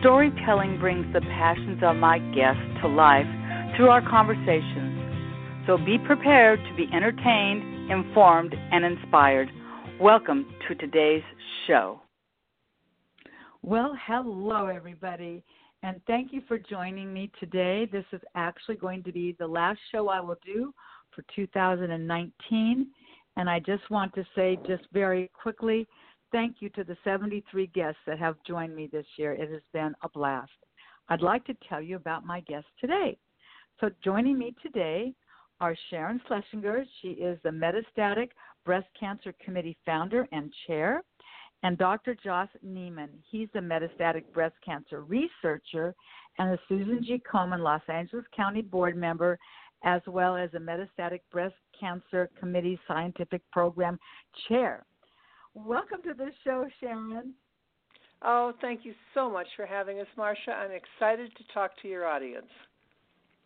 Storytelling brings the passions of my guests to life through our conversations. So be prepared to be entertained, informed, and inspired. Welcome to today's show. Well, hello, everybody, and thank you for joining me today. This is actually going to be the last show I will do for 2019. And I just want to say, just very quickly, thank you to the 73 guests that have joined me this year. It has been a blast. I'd like to tell you about my guests today. So, joining me today are Sharon Schlesinger. She is the Metastatic Breast Cancer Committee founder and chair, and Dr. Josh Neman. He's the Metastatic Breast Cancer researcher and the Susan G. Komen Los Angeles County board member, as well as the Metastatic Breast Cancer Committee Scientific Program chair. Welcome to the show, Sharon. Oh, thank you so much for having us, Marsha. I'm excited to talk to your audience.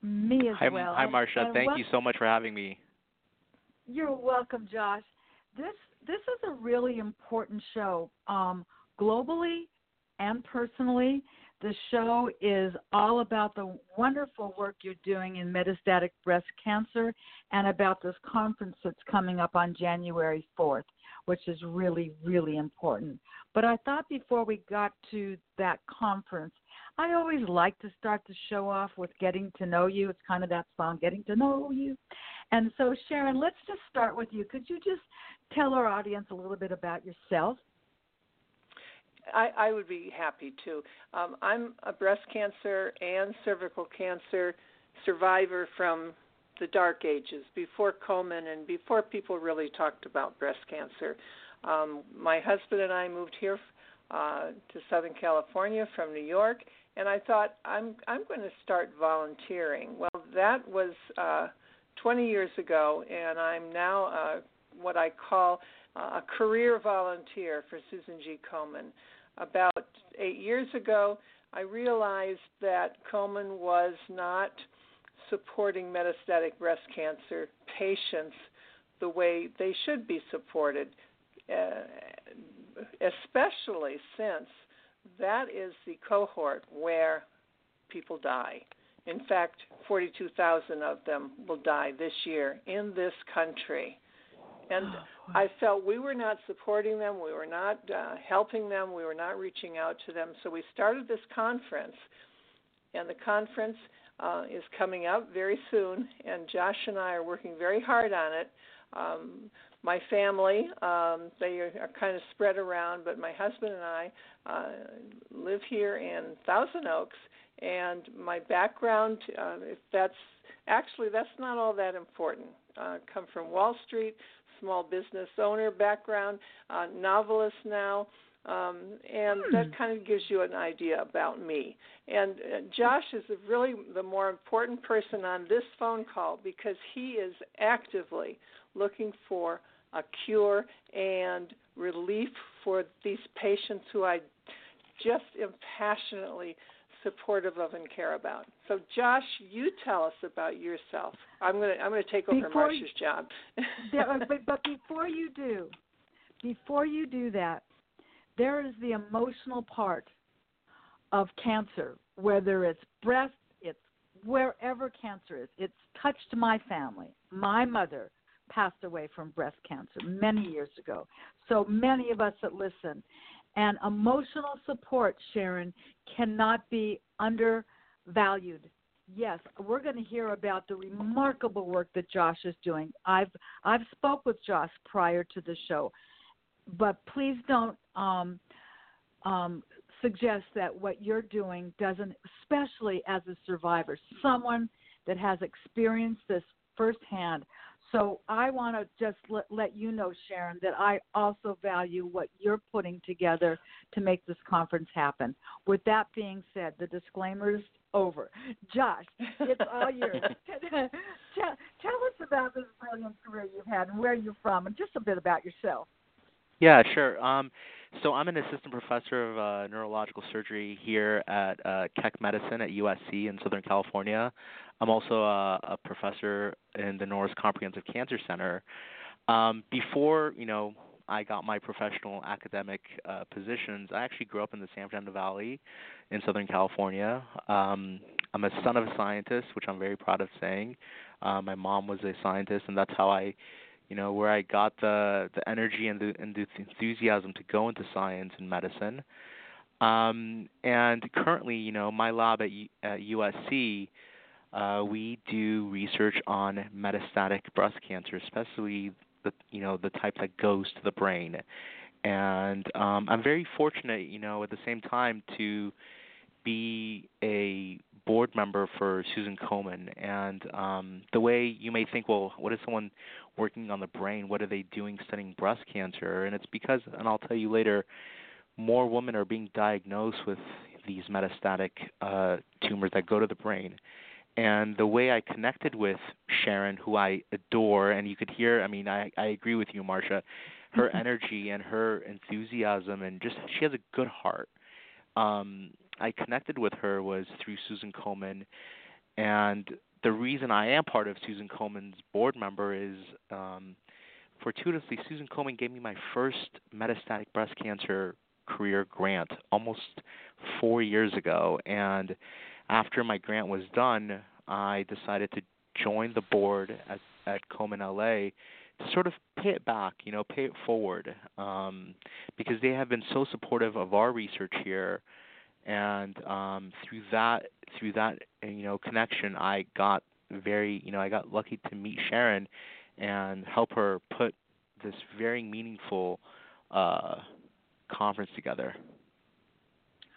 Me as hi, well. Hi, Marsha. And thank wel- you so much for having me. You're welcome, Josh. This this is a really important show, um, globally and personally. The show is all about the wonderful work you're doing in metastatic breast cancer and about this conference that's coming up on January 4th, which is really, really important. But I thought before we got to that conference, I always like to start the show off with getting to know you. It's kind of that song, Getting to Know You. And so, Sharon, let's just start with you. Could you just tell our audience a little bit about yourself? I, I would be happy to. Um, I'm a breast cancer and cervical cancer survivor from the dark ages, before Komen and before people really talked about breast cancer. Um, my husband and I moved here uh, to Southern California from New York, and I thought I'm I'm going to start volunteering. Well, that was uh, 20 years ago, and I'm now uh, what I call uh, a career volunteer for Susan G. Komen. About eight years ago, I realized that Komen was not supporting metastatic breast cancer patients the way they should be supported, uh, especially since that is the cohort where people die. In fact, 42,000 of them will die this year in this country. And I felt we were not supporting them, we were not uh, helping them, we were not reaching out to them. So we started this conference, and the conference uh, is coming up very soon. And Josh and I are working very hard on it. Um, my family, um, they are, are kind of spread around, but my husband and I uh, live here in Thousand Oaks. And my background, uh, if that's actually that's not all that important. Uh, come from Wall Street, small business owner background, uh, novelist now, um, and Hmm. that kind of gives you an idea about me. And uh, Josh is really the more important person on this phone call because he is actively looking for a cure and relief for these patients who I just am passionately supportive of and care about. So, Josh, you tell us about yourself. I'm gonna I'm gonna take over Before Marsha's job. uh, but, but before you do, before you do that, there is the emotional part of cancer, whether it's breast, it's wherever cancer is. It's touched my family. My mother passed away from breast cancer many years ago. So many of us that listen. And emotional support, Sharon, cannot be undervalued. Yes, we're going to hear about the remarkable work that Josh is doing. I've I've spoke with Josh prior to the show, but please don't um, um, suggest that what you're doing doesn't, especially as a survivor, someone that has experienced this firsthand. So I want to just let, let you know, Sharon, that I also value what you're putting together to make this conference happen. With that being said, the disclaimer is over. Josh, it's all yours. tell, tell us about this brilliant career you've had and where you're from, and just a bit about yourself. Yeah, sure. Um, so I'm an assistant professor of uh, neurological surgery here at uh, Keck Medicine at USC in Southern California. I'm also a, a professor in the Norris Comprehensive Cancer Center. Um, before you know I got my professional academic uh, positions, I actually grew up in the San Fernando Valley in Southern California. Um, I'm a son of a scientist, which I'm very proud of saying. Uh, my mom was a scientist, and that's how I you know, where I got the the energy and the and the enthusiasm to go into science and medicine. Um, and currently, you know, my lab at, at USC, uh, we do research on metastatic breast cancer, especially the you know the type that goes to the brain. And um, I'm very fortunate, you know, at the same time to be a board member for Susan Komen. And um, the way you may think, well, what is someone working on the brain? What are they doing studying breast cancer? And it's because, and I'll tell you later, more women are being diagnosed with these metastatic uh, tumors that go to the brain. And the way I connected with Sharon, who I adore, and you could hear, I mean, I, I agree with you, Marsha, her energy and her enthusiasm, and just she has a good heart. Um, I connected with her was through Susan Komen, and the reason I am part of Susan Komen's board member is um, fortuitously Susan Komen gave me my first metastatic breast cancer career grant almost four years ago, and after my grant was done, I decided to join the board at at Komen LA to sort of pay it back, you know, pay it forward, um, because they have been so supportive of our research here and um, through that through that you know connection, I got very you know I got lucky to meet Sharon and help her put this very meaningful uh, conference together.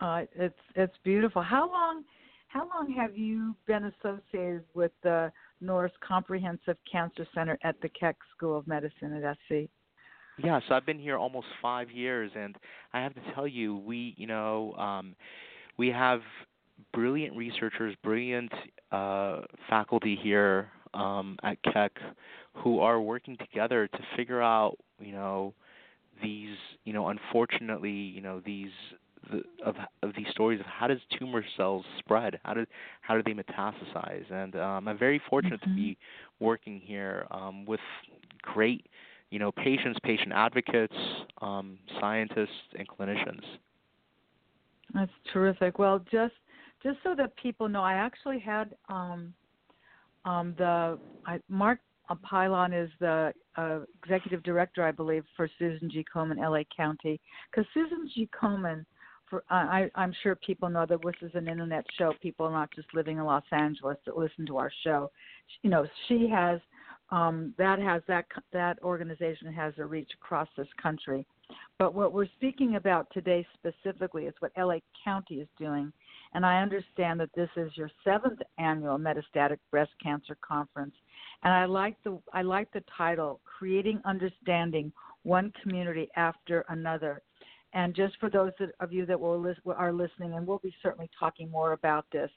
Uh, it's it's beautiful. How long how long have you been associated with the Norris Comprehensive Cancer Center at the Keck School of Medicine at SC? Yeah, so I've been here almost five years, and I have to tell you, we, you know, um, we have brilliant researchers, brilliant uh, faculty here um, at Keck who are working together to figure out, you know, these, you know, unfortunately, you know, these the, of of these stories of how does tumor cells spread? How do how do they metastasize? And um, I'm very fortunate mm-hmm. to be working here um, with great you know, patients, patient advocates, um, scientists, and clinicians. That's terrific. Well, just just so that people know, I actually had um, um, the I, Mark Pylon is the uh, executive director, I believe, for Susan G. Komen, LA County, because Susan G. Komen. For, uh, I, I'm sure people know that this is an internet show. People are not just living in Los Angeles that listen to our show. You know, she has um, that has that that organization has a reach across this country. But what we're speaking about today specifically is what LA County is doing, and I understand that this is your seventh annual metastatic breast cancer conference. And I like the I like the title, "Creating Understanding One Community After Another." And just for those of you that will are listening, and we'll be certainly talking more about this,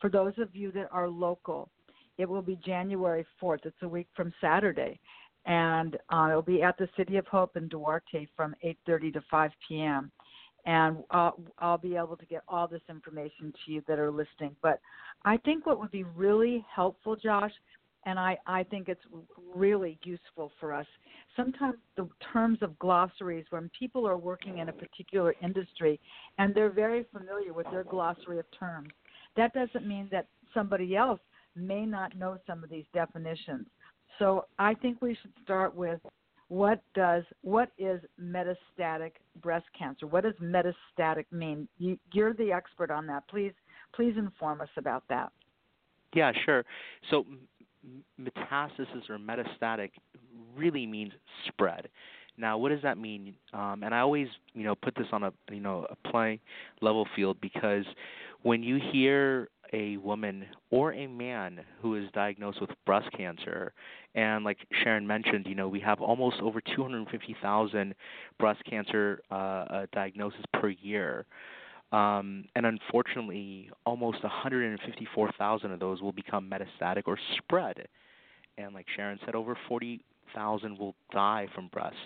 for those of you that are local, it will be January 4th. It's a week from Saturday, and uh, it'll be at the City of Hope in Duarte from 8:30 to 5 p.m. And I'll, I'll be able to get all this information to you that are listening. But I think what would be really helpful, Josh, and I, I think it's really useful for us. Sometimes the terms of glossaries, when people are working in a particular industry and they're very familiar with their glossary of terms, that doesn't mean that somebody else may not know some of these definitions. So I think we should start with what does what is metastatic breast cancer? What does metastatic mean? You, you're the expert on that. Please please inform us about that. Yeah, sure. So metastasis or metastatic really means spread. Now, what does that mean? Um, and I always, you know, put this on a, you know, a play level field because when you hear a woman or a man who is diagnosed with breast cancer, and like Sharon mentioned, you know, we have almost over 250,000 breast cancer uh, uh, diagnoses per year. Um, and unfortunately, almost 154,000 of those will become metastatic or spread. And like Sharon said, over 40,000 will die from breast.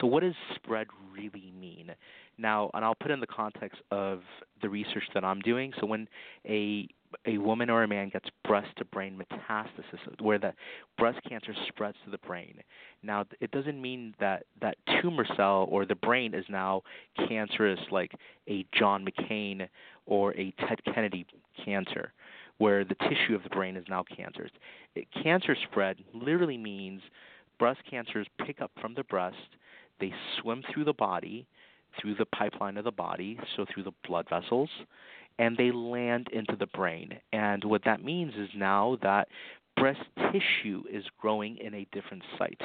So, what does spread really mean? Now, and I'll put in the context of the research that I'm doing. So, when a a woman or a man gets breast to brain metastasis, where the breast cancer spreads to the brain. Now, it doesn't mean that that tumor cell or the brain is now cancerous, like a John McCain or a Ted Kennedy cancer, where the tissue of the brain is now cancerous. Cancer spread literally means breast cancers pick up from the breast, they swim through the body, through the pipeline of the body, so through the blood vessels and they land into the brain. And what that means is now that breast tissue is growing in a different site.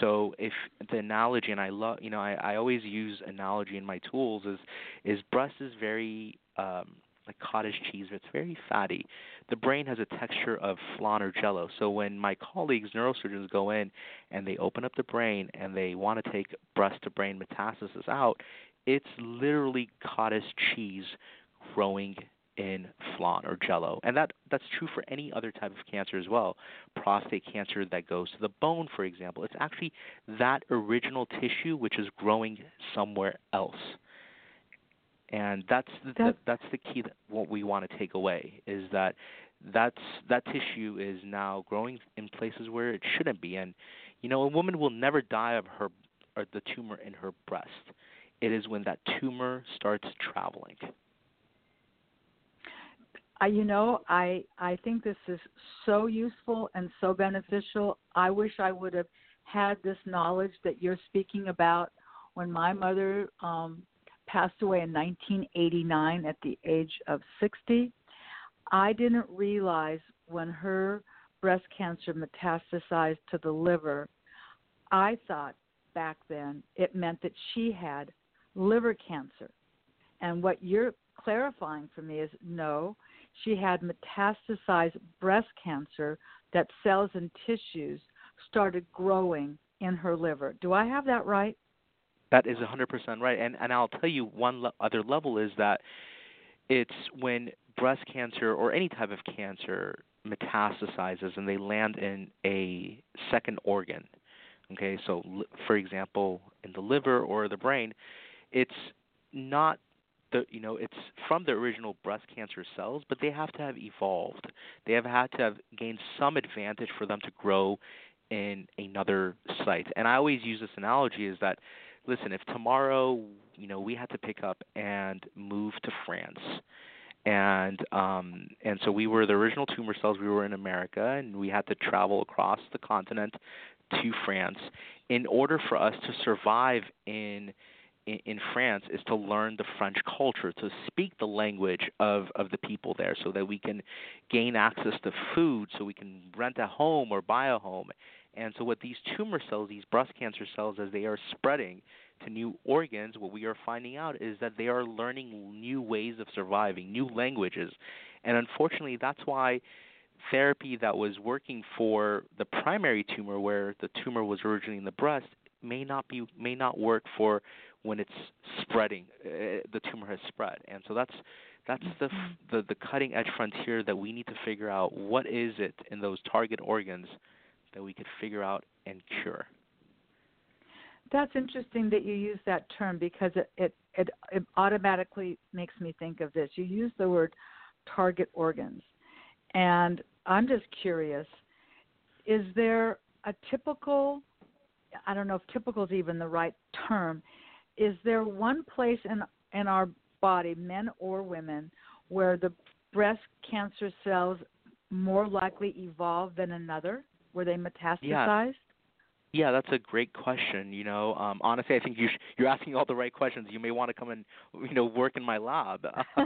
So if the analogy, and I love, you know, I, I always use analogy in my tools is, is breast is very um, like cottage cheese. It's very fatty. The brain has a texture of flan or jello. So when my colleagues, neurosurgeons, go in and they open up the brain and they want to take breast to brain metastasis out, it's literally cottage cheese growing in flan or jello. And that that's true for any other type of cancer as well. Prostate cancer that goes to the bone, for example, it's actually that original tissue which is growing somewhere else. And that's the, that's, that's the key that what we want to take away is that that's that tissue is now growing in places where it shouldn't be and you know a woman will never die of her or the tumor in her breast. It is when that tumor starts traveling. I, you know, I I think this is so useful and so beneficial. I wish I would have had this knowledge that you're speaking about when my mother um, passed away in 1989 at the age of 60. I didn't realize when her breast cancer metastasized to the liver. I thought back then it meant that she had liver cancer. And what you're clarifying for me is no, she had metastasized breast cancer that cells and tissues started growing in her liver. Do I have that right? That is 100% right. And and I'll tell you one le- other level is that it's when breast cancer or any type of cancer metastasizes and they land in a second organ. Okay, so for example, in the liver or the brain, it's not the you know it's from the original breast cancer cells, but they have to have evolved. They have had to have gained some advantage for them to grow in another site. And I always use this analogy is that listen, if tomorrow, you know, we had to pick up and move to France and um and so we were the original tumor cells we were in America and we had to travel across the continent to France in order for us to survive in in, in France is to learn the French culture, to speak the language of, of the people there, so that we can gain access to food, so we can rent a home or buy a home. And so, what these tumor cells, these breast cancer cells, as they are spreading to new organs, what we are finding out is that they are learning new ways of surviving, new languages. And unfortunately, that's why therapy that was working for the primary tumor, where the tumor was originally in the breast, may not be may not work for when it's spreading, uh, the tumor has spread, and so that's that's the, mm-hmm. the the cutting edge frontier that we need to figure out. What is it in those target organs that we could figure out and cure? That's interesting that you use that term because it, it, it, it automatically makes me think of this. You use the word target organs. And I'm just curious is there a typical, I don't know if typical is even the right term, is there one place in in our body, men or women, where the breast cancer cells more likely evolve than another, where they metastasize? Yeah. Yeah, that's a great question. You know, um, honestly, I think you sh- you're asking all the right questions. You may want to come and you know work in my lab.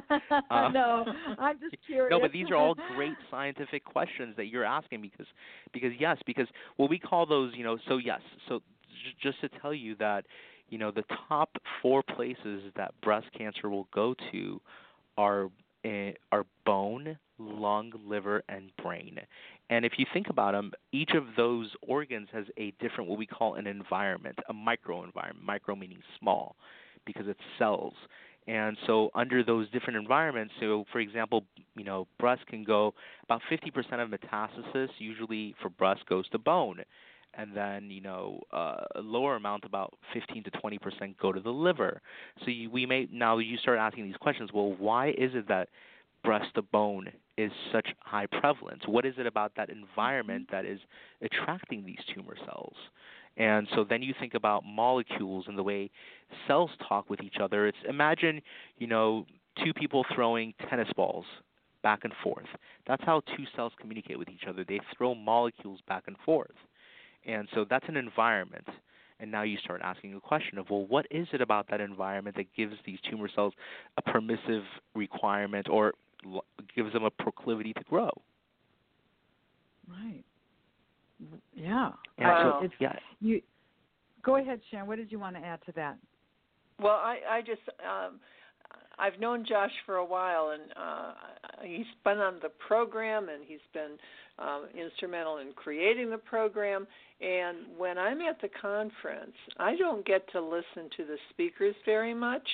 uh, no, I'm just curious. no, but these are all great scientific questions that you're asking because because yes, because what we call those, you know, so yes, so j- just to tell you that you know, the top four places that breast cancer will go to are eh, are bone, lung, liver, and brain. And if you think about them, each of those organs has a different, what we call an environment, a microenvironment. Micro meaning small, because it's cells. And so, under those different environments, so for example, you know, breast can go about 50% of metastasis usually for breast goes to bone, and then you know uh, a lower amount, about 15 to 20% go to the liver. So you, we may now you start asking these questions. Well, why is it that breast to bone is such high prevalence? What is it about that environment that is attracting these tumor cells? And so then you think about molecules and the way cells talk with each other. It's imagine, you know, two people throwing tennis balls back and forth. That's how two cells communicate with each other. They throw molecules back and forth. And so that's an environment. And now you start asking a question of, well, what is it about that environment that gives these tumor cells a permissive requirement or gives them a proclivity to grow? Right. Yeah. Wow. It's, yeah. You go ahead, Sharon. What did you want to add to that? Well, I, I just um, I've known Josh for a while, and uh, he's been on the program, and he's been um, instrumental in creating the program. And when I'm at the conference, I don't get to listen to the speakers very much.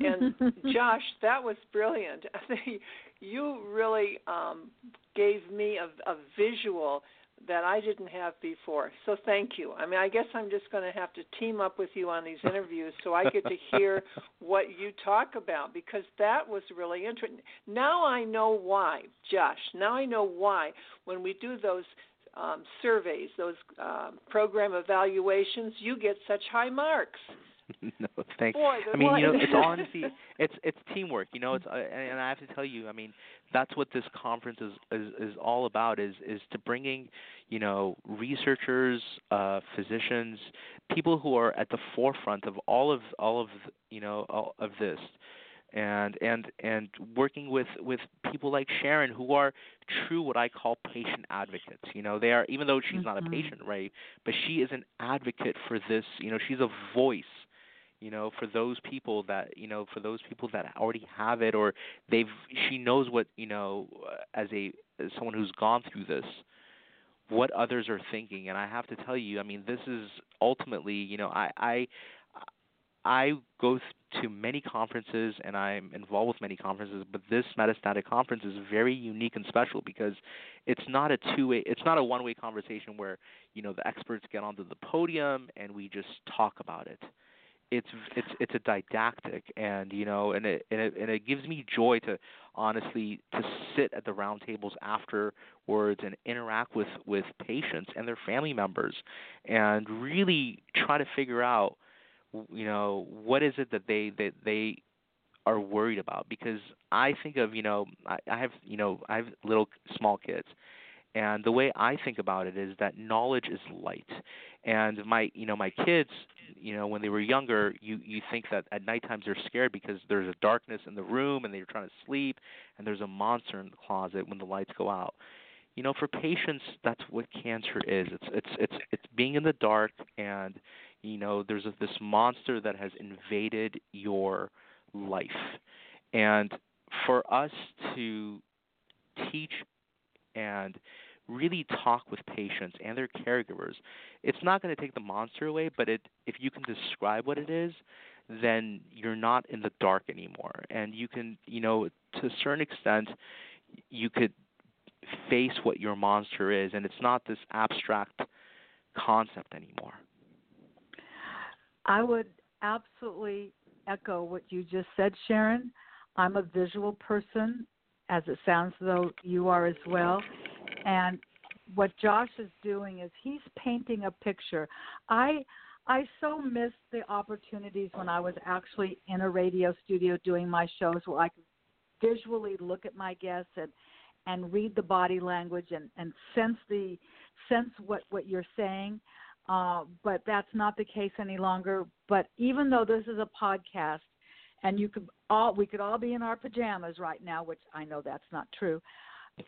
And Josh, that was brilliant. you really um, gave me a, a visual that I didn't have before. So thank you. I mean, I guess I'm just going to have to team up with you on these interviews so I get to hear what you talk about because that was really interesting. Now I know why, Josh. Now I know why when we do those um, surveys, those um, program evaluations, you get such high marks. no, thanks. Boy, I mean, you know, it's honestly, it's it's teamwork. You know, it's uh, and I have to tell you, I mean, that's what this conference is is, is all about. Is is to bringing, you know, researchers, uh, physicians, people who are at the forefront of all of all of you know all of this and and and working with with people like Sharon who are true what I call patient advocates. You know, they are even though she's mm-hmm. not a patient, right? But she is an advocate for this. You know, she's a voice you know for those people that you know for those people that already have it or they've she knows what you know uh, as a as someone who's gone through this what others are thinking. And i have to tell you i mean this is ultimately you know i i i go to many conferences and i'm involved with many conferences but this metastatic conference is very unique and special because it's not a two way it's not a one way conversation where you know the experts get onto the podium and we just talk about it it's it's it's a didactic and you know and it and it and it gives me joy to honestly to sit at the round tables afterwards and interact with with patients and their family members and really try to figure out you know what is it that they that they are worried about. Because I think of you know I, I have you know I have little small kids and the way I think about it is that knowledge is light. And my, you know, my kids, you know, when they were younger, you you think that at night times they're scared because there's a darkness in the room and they're trying to sleep, and there's a monster in the closet when the lights go out. You know, for patients, that's what cancer is. It's it's it's it's being in the dark, and you know, there's this monster that has invaded your life, and for us to teach and really talk with patients and their caregivers. It's not going to take the monster away, but it, if you can describe what it is, then you're not in the dark anymore. And you can, you know, to a certain extent, you could face what your monster is, and it's not this abstract concept anymore. I would absolutely echo what you just said, Sharon. I'm a visual person, as it sounds though you are as well. And what Josh is doing is he's painting a picture. I I so missed the opportunities when I was actually in a radio studio doing my shows where I could visually look at my guests and and read the body language and and sense the sense what what you're saying uh, but that's not the case any longer but even though this is a podcast and you could all we could all be in our pajamas right now which i know that's not true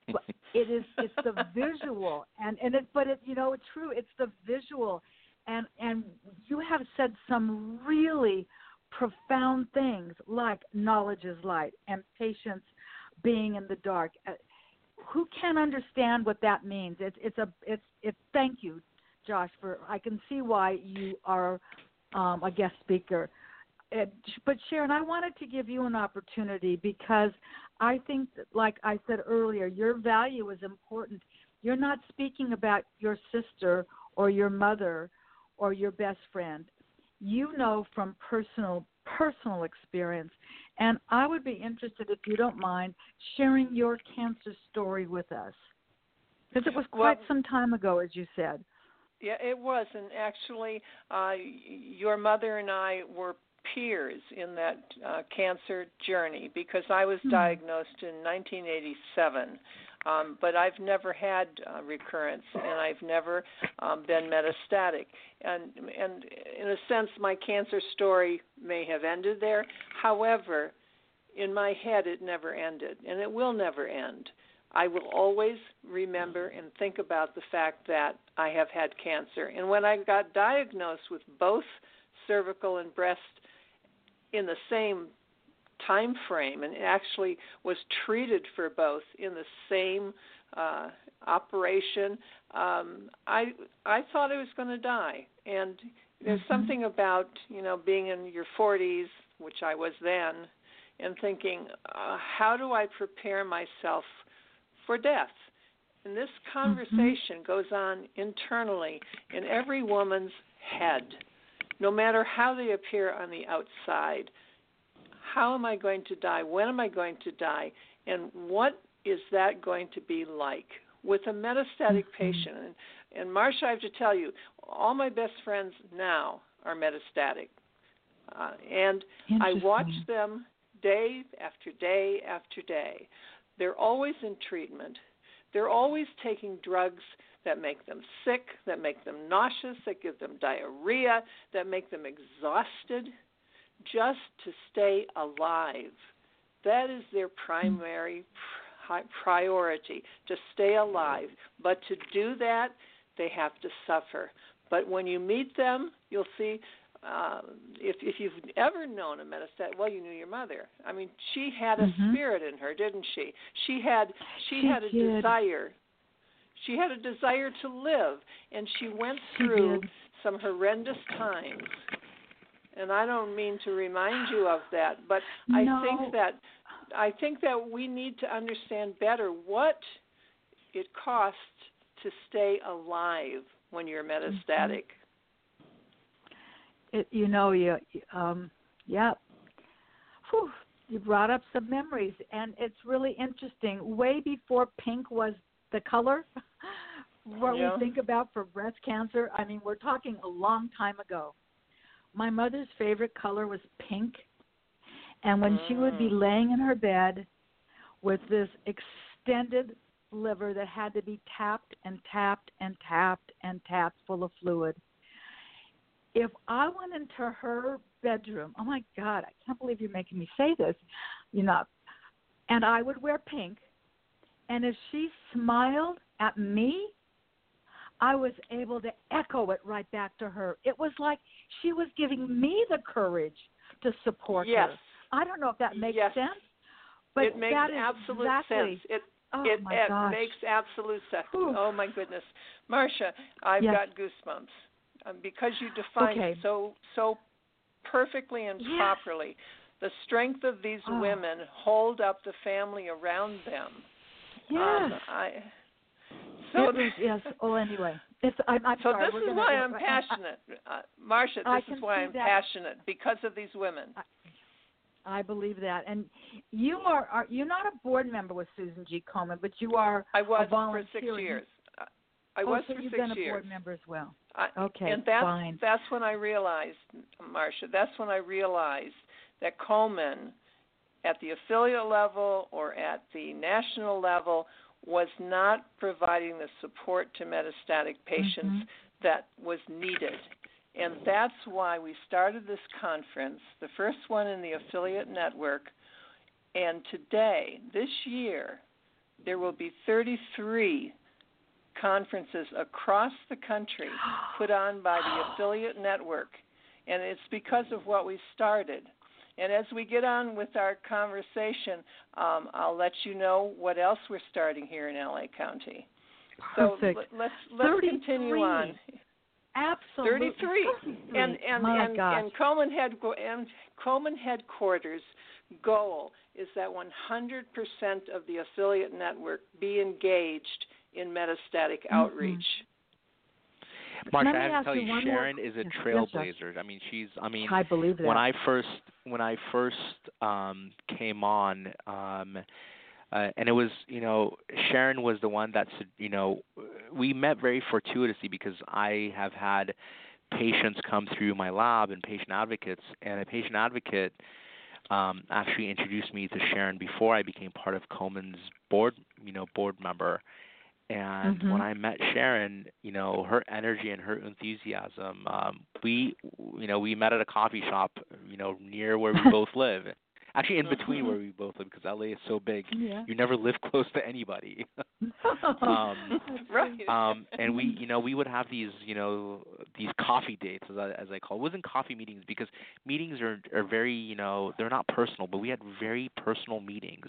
but it is it's the visual and and it but it you know it's true it's the visual and and you have said some really profound things like knowledge is light and patience being in the dark. Uh, who can understand what that means? It's it's a it's it's. Thank you, Josh. For I can see why you are um, a guest speaker. It, but Sharon, I wanted to give you an opportunity because I think, that, like I said earlier, your value is important. You're not speaking about your sister or your mother or your best friend. You know from personal personal experience. And I would be interested, if you don't mind, sharing your cancer story with us. Because it was quite well, some time ago, as you said. Yeah, it was. And actually, uh, your mother and I were peers in that uh, cancer journey because I was hmm. diagnosed in 1987. Um, but I've never had uh, recurrence, and I've never um, been metastatic. And and in a sense, my cancer story may have ended there. However, in my head, it never ended, and it will never end. I will always remember and think about the fact that I have had cancer. And when I got diagnosed with both cervical and breast in the same time frame and actually was treated for both in the same uh, operation. Um, I I thought I was going to die, and there's mm-hmm. something about you know being in your 40s, which I was then, and thinking, uh, how do I prepare myself for death? And this mm-hmm. conversation mm-hmm. goes on internally in every woman's head no matter how they appear on the outside. How am I going to die? When am I going to die? And what is that going to be like with a metastatic mm-hmm. patient? And, and Marsha, I have to tell you, all my best friends now are metastatic. Uh, and I watch them day after day after day. They're always in treatment. They're always taking drugs that make them sick, that make them nauseous, that give them diarrhea, that make them exhausted, just to stay alive. That is their primary priority, to stay alive. But to do that, they have to suffer. But when you meet them, you'll see uh, if if you've ever known a metastatic, well, you knew your mother. I mean, she had a mm-hmm. spirit in her, didn't she? She had she, she had a did. desire she had a desire to live, and she went through she some horrendous times. And I don't mean to remind you of that, but no. I think that I think that we need to understand better what it costs to stay alive when you're mm-hmm. metastatic. It, you know, you um, yeah. Whew, you brought up some memories, and it's really interesting. Way before pink was the color, what yeah. we think about for breast cancer. I mean, we're talking a long time ago. My mother's favorite color was pink. And when mm. she would be mm. laying in her bed with this extended liver that had to be tapped and tapped and tapped and tapped full of fluid, if I went into her bedroom, oh my God, I can't believe you're making me say this, you know, and I would wear pink and if she smiled at me, I was able to echo it right back to her. It was like she was giving me the courage to support yes. her. I don't know if that makes yes. sense, but it makes that is absolute exactly, sense. It oh it, it makes absolute sense. Oh my goodness, Marsha, I've yes. got goosebumps um, because you defined okay. so so perfectly and properly. The strength of these oh. women hold up the family around them Yes. Um, I, so was, yes. Oh, anyway, it's. I'm, I'm so sorry. this We're is why I'm passionate, uh, Marsha. This is why I'm that. passionate because of these women. I, I believe that, and you are, are you're not a board member with Susan G. Komen, but you are. I was for six years. I oh, was so for you've six been a years. board member as well. I, okay, and that's fine. that's when I realized, Marsha. That's when I realized that Komen, at the affiliate level or at the national level, was not providing the support to metastatic patients mm-hmm. that was needed. And that's why we started this conference, the first one in the affiliate network. And today, this year, there will be 33 conferences across the country put on by the affiliate network. And it's because of what we started. And as we get on with our conversation, um, I'll let you know what else we're starting here in LA County. Perfect. So let's let's continue on. Absolutely. 33. And and My and, gosh. and Komen head and Komen headquarters goal is that 100% of the affiliate network be engaged in metastatic Mm-hmm. outreach. Marsha, I have to tell you more Sharon is a trailblazer. I mean, she's. I mean, I believe that. when I first when I first um, came on, um, uh, and it was you know Sharon was the one that's you know we met very fortuitously because I have had patients come through my lab and patient advocates, and a patient advocate um, actually introduced me to Sharon before I became part of Komen's board you know board member. And Mhm. when I met Sharon, you know, her energy and her enthusiasm, um, we, you know, we met at a coffee shop, you know, near where we both live. Actually, in between where we both live, because LA is so big, yeah. you never live close to anybody. um, right. um, and we, you know, we would have these, you know, these coffee dates, as I, as I call. It wasn't coffee meetings because meetings are are very, you know, they're not personal, but we had very personal meetings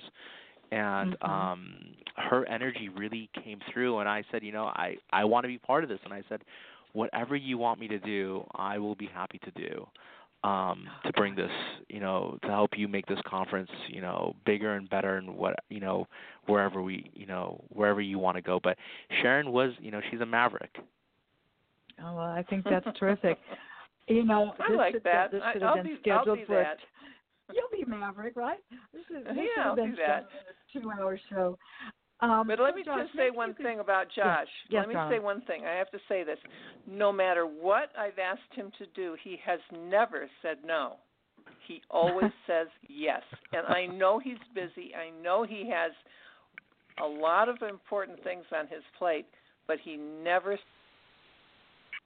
and Mhm. um her energy really came through and I said, you know, I I want to be part of this and I said whatever you want me to do, I will be happy to do. Um to bring this, you know, to help you make this conference, you know, bigger and better and what, you know, wherever we, you know, wherever you want to go. But Sharon was, you know, she's a maverick. Oh, well, I think that's terrific. You know, I this like should, that. This I- should I'll have been be- I'll scheduled be for. A that. t- You'll be Maverick, right? This is this Yeah, I'll do that. two-hour show. Um, But let so me Josh, just say one could- thing about Josh. Yes, let me say one thing. I have to say this. No matter what I've asked him to do, he has never said no. He always says yes. And I know he's busy. I know he has a lot of important things on his plate, but he never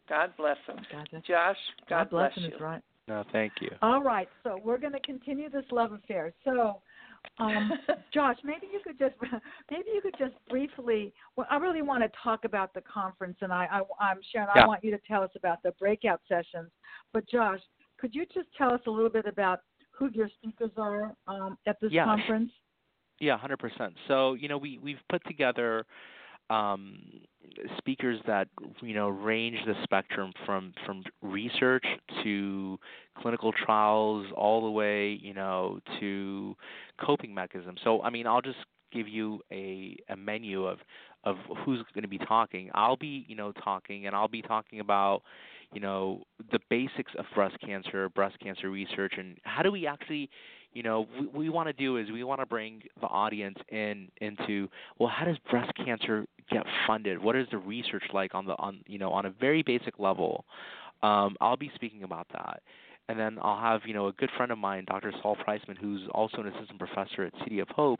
God bless him. God, that's- Josh, God, God bless bless him you. is right. No, thank you. All right, so we're going to continue this love affair. So, um, Josh, maybe you could just maybe you could just briefly. Well, I really want to talk about the conference, and I, I I'm Sharon. Yeah. I want you to tell us about the breakout sessions. But Josh, could you just tell us a little bit about who your speakers are um, at this Yeah, conference? Yeah, hundred percent. So you know, we we've put together um, speakers that you know range the spectrum from from research to clinical trials, all the way you know to coping mechanisms. So I mean, I'll just give you a a menu of of who's going to be talking. I'll be you know talking, and I'll be talking about you know the basics of breast cancer, breast cancer research, and how do we actually you know what we want to do is we want to bring the audience in into well how does breast cancer get funded? What is the research like on the on you know on a very basic level? Um, i'll be speaking about that. And then i'll have you know a good friend of mine dr saul Priceman, who's also an assistant professor at city of hope.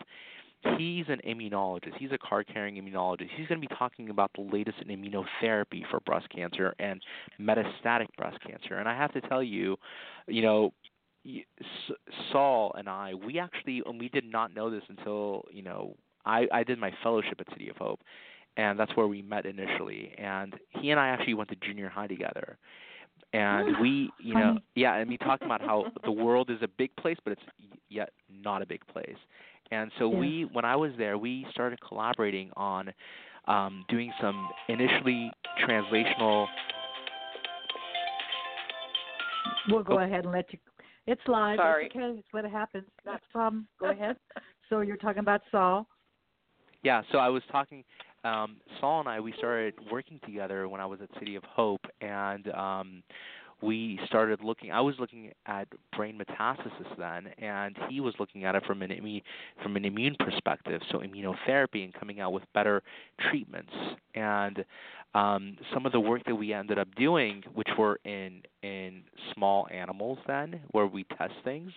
He's an immunologist. He's a card carrying immunologist. He's going to be talking about the latest in immunotherapy for breast cancer and metastatic breast cancer. And i have to tell you you know Saul and I, we actually, and we did not know this until you know, I I did my fellowship at City of Hope, and that's where we met initially. And he and I actually went to junior high together, and we, you know, yeah, and we talked about how the world is a big place, but it's yet not a big place. And so Yes. we, when I was there, we started collaborating on um, doing some initially translational. We'll go Oh. ahead and let you. It's live. Sorry. It's okay. It's what happens. Not a problem. Go ahead. So you're talking about Saul. Yeah, so I was talking. Um, Saul and I, we started working together when I was at City of Hope, and um, we started looking. I was looking at brain metastasis then, and he was looking at it from an immune from an immune perspective, so immunotherapy and coming out with better treatments. And um, some of the work that we ended up doing, which were in in small animals then, where we test things,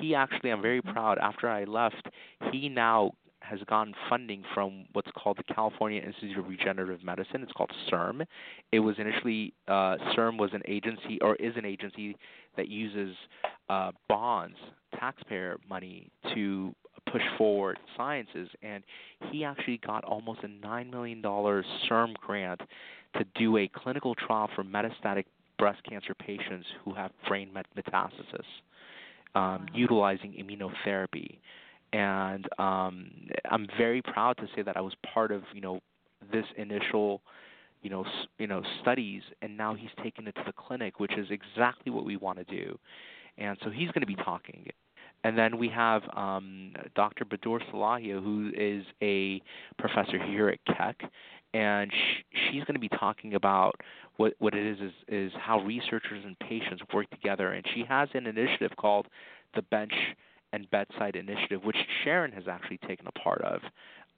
he actually, I'm very proud. After I left, he now has gotten funding from what's called the California Institute of Regenerative Medicine. It's called CIRM. It was initially uh, CIRM was an agency or is an agency that uses uh, bonds, taxpayer money, to push forward sciences. And he actually got almost a nine million dollar CIRM grant to do a clinical trial for metastatic breast cancer patients who have brain metastasis. um, utilizing immunotherapy. And um, I'm very proud to say that I was part of you know this initial you know s- you know studies, and now he's taken it to the clinic, which is exactly what we want to do. And so he's going to be talking. And then we have um, Dr. Bodour Salhia, who is a professor here at Keck, and sh- she's going to be talking about what what it is is is how researchers and patients work together. And she has an initiative called the Bench and Bedside Initiative, which Sharon has actually taken a part of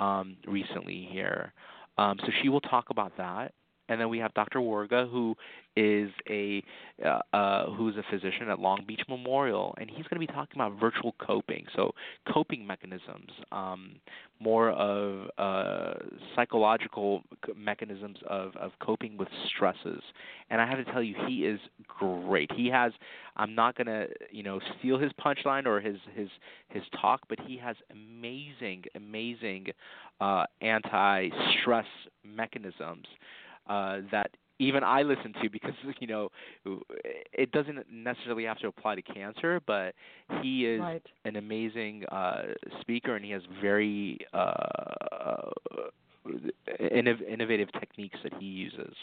um, recently here. Um, so she will talk about that and then we have Dr. Warga, who is a uh, uh, who's a physician at Long Beach Memorial, and he's going to be talking about virtual coping, so coping mechanisms, um, more of uh, psychological mechanisms of, of coping with stresses. And I have to tell you, he is great. He has. I'm not going to you know steal his punchline or his his his talk, but he has amazing amazing uh, anti-stress mechanisms uh, that even I listen to because you know it doesn't necessarily have to apply to cancer, but he is right. an amazing uh, speaker and he has very uh, innovative techniques that he uses.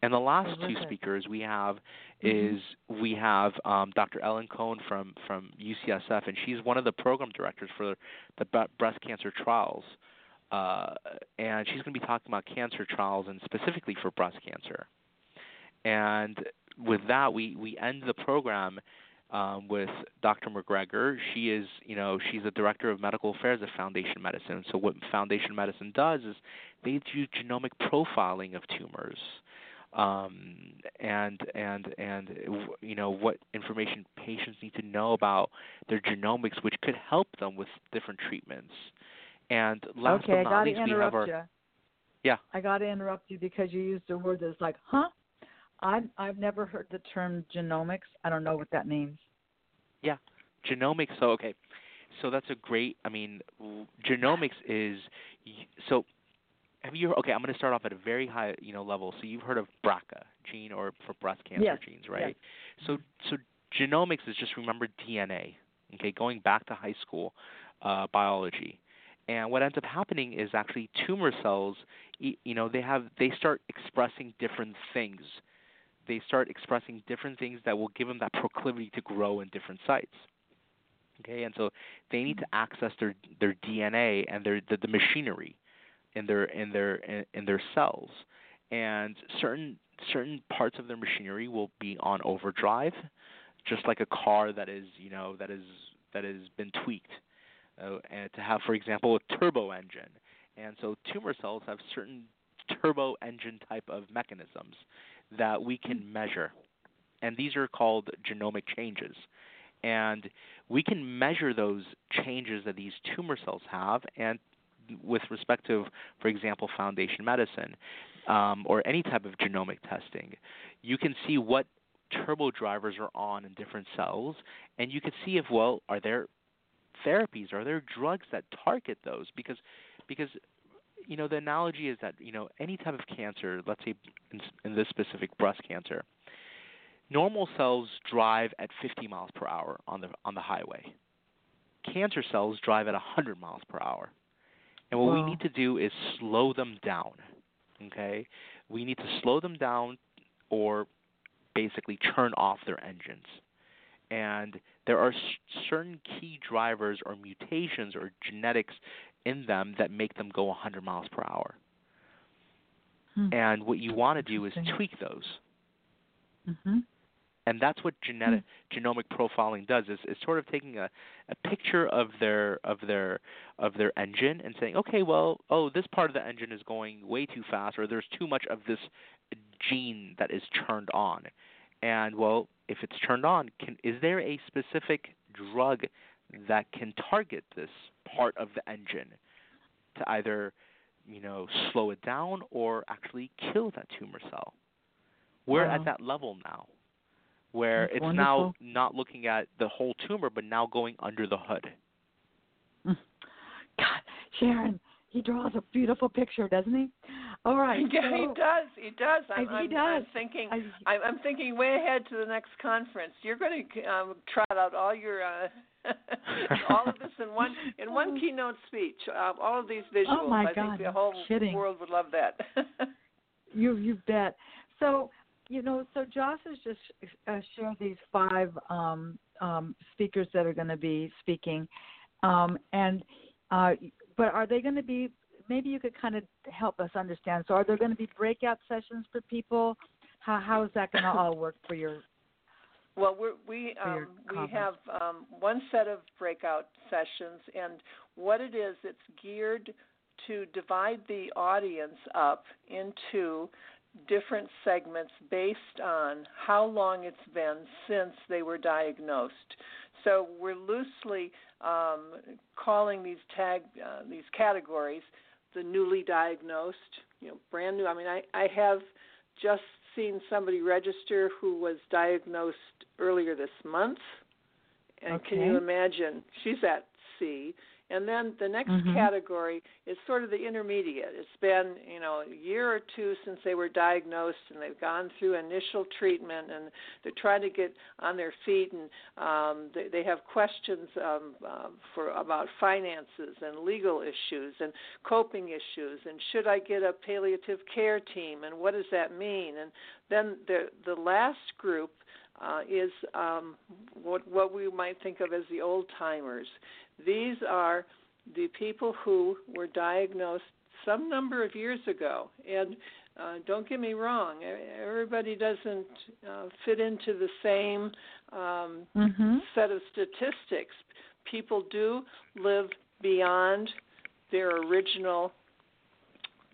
And the last two speakers we have mm-hmm. is we have um, Dr. Ellen Cohen from from UCSF, and she's one of the program directors for the breast cancer trials uh, and she's going to be talking about cancer trials and specifically for breast cancer. And with that, we we end the program um, with Dr. McGregor. She is, you know, she's the director of medical affairs at Foundation Medicine. So what Foundation Medicine does is they do genomic profiling of tumors. Um, and and and you know what information patients need to know about their genomics, which could help them with different treatments. And last okay, but not least, we have our you. yeah. I got to interrupt you because you used a word that's like, huh? I've I've never heard the term genomics. I don't know what that means. Yeah, genomics. So okay, so that's a great. I mean, genomics is so. Have you okay? I'm going to start off at a very high, you know, level. So you've heard of BRCA gene or for breast cancer yes. genes, right? Yes. So so genomics is just remember DNA. Okay, going back to high school uh, biology. And what ends up happening is actually tumor cells, you know, they have they start expressing different things. They start expressing different things that will give them that proclivity to grow in different sites. Okay, and so they need to access their their DNA and their the, the machinery in their in their in, in their cells, and certain certain parts of their machinery will be on overdrive, just like a car that is you know that is that has been tweaked uh, and to have, for example, a turbo engine. And so tumor cells have certain turbo engine type of mechanisms that we can measure. And these are called genomic changes. And we can measure those changes that these tumor cells have. And with respect to, for example, foundation medicine um, or any type of genomic testing, you can see what turbo drivers are on in different cells, and you can see if well, are there therapies? Are there drugs that target those? Because because you know the analogy is that you know any type of cancer, let's say in, in this specific breast cancer, normal cells drive at 50 miles per hour on the on the highway. Cancer cells drive at 100 miles per hour. And what wow. we need to do is slow them down. Okay? We need to slow them down or basically turn off their engines. And there are certain key drivers or mutations or genetics in them that make them go 100 miles per hour. Hmm. And what you want to do is tweak those. Mm-hmm. And that's what genetic hmm. genomic profiling does is, is sort of taking a, a picture of their of their of their engine and saying, okay, well, oh, this part of the engine is going way too fast, or there's too much of this gene that is turned on. And well, if it's turned on, can is there a specific drug that can target this part of the engine to either, you know, slow it down or actually kill that tumor cell? We're wow. at that level now where That's it's wonderful. now not looking at the whole tumor but now going under the hood. God, Sharon, he draws a beautiful picture, doesn't he? All right. Yeah, so, he does. He does. I'm, he I'm, does. I'm thinking. I, I'm, I'm thinking way ahead to the next conference. You're going to um, trot out all your uh, all of this in one in one keynote speech. Uh, all of these visuals. Oh my I God, think the whole kidding. world would love that. you you bet. So you know, so Joss has just uh, shared these five um, um, speakers that are going to be speaking, um, and uh, but are they going to be? Maybe you could kind of help us understand. So, are there going to be breakout sessions for people? How how is that going to all work for your? Well, we're, we um, we have um, one set of breakout sessions, and what it is, it's geared to divide the audience up into different segments based on how long it's been since they were diagnosed. So we're loosely um, calling these tag uh, these categories the newly diagnosed, you know, brand new. I mean, I, I have just seen somebody register who was diagnosed earlier this month. And can you imagine? She's at C. And then the next Mhm. category is sort of the intermediate. It's been, you know, a year or two since they were diagnosed and they've gone through initial treatment and they're trying to get on their feet and um, they, they have questions um, uh, for about finances and legal issues and coping issues and should I get a palliative care team and what does that mean? And then the the last group uh, is um, what what we might think of as the old timers. These are the people who were diagnosed some number of years ago, and uh, don't get me wrong, everybody doesn't uh, fit into the same um, Mm-hmm. set of statistics. People do live beyond their original,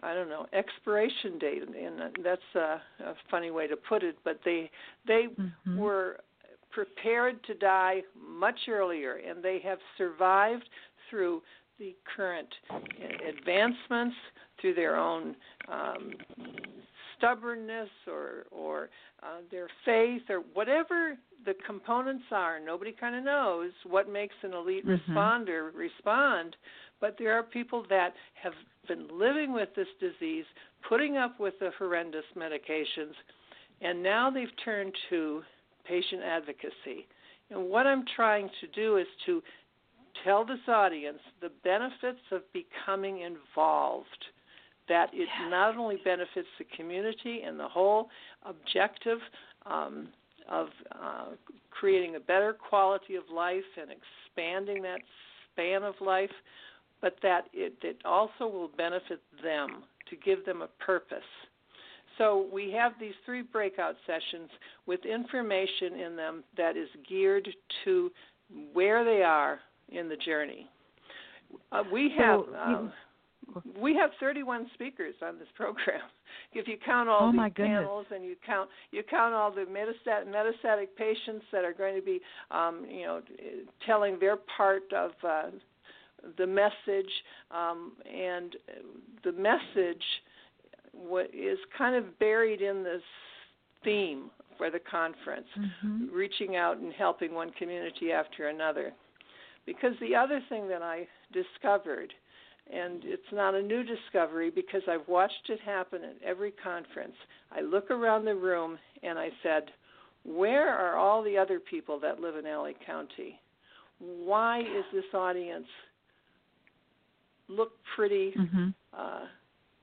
I don't know, expiration date, and that's a, a funny way to put it. But they they Mhm. were prepared to die much earlier, and they have survived through the current advancements, through their own um, stubbornness or or uh, their faith or whatever the components are. Nobody kind of knows what makes an elite Mhm. responder respond, but there are people that have been living with this disease, putting up with the horrendous medications, and now they've turned to patient advocacy. And what I'm trying to do is to tell this audience the benefits of becoming involved. That it not only benefits the community and the whole objective um, of uh, creating a better quality of life and expanding that span of life, but that it, it also will benefit them to give them a purpose. So we have these three breakout sessions with information in them that is geared to where they are in the journey. Uh, we have uh, we have 31 speakers on this program. If you count all Oh, the panels and you count you count all the metastatic metastatic patients that are going to be, um, you know, telling their part of uh, the message, um, and the message what is kind of buried in this theme for the conference Mhm. reaching out and helping one community after another. Because the other thing that I discovered, and it's not a new discovery because I've watched it happen at every conference, I look around the room and I said, Where are all the other people that live in LA County? Why is this audience look pretty Mhm. uh,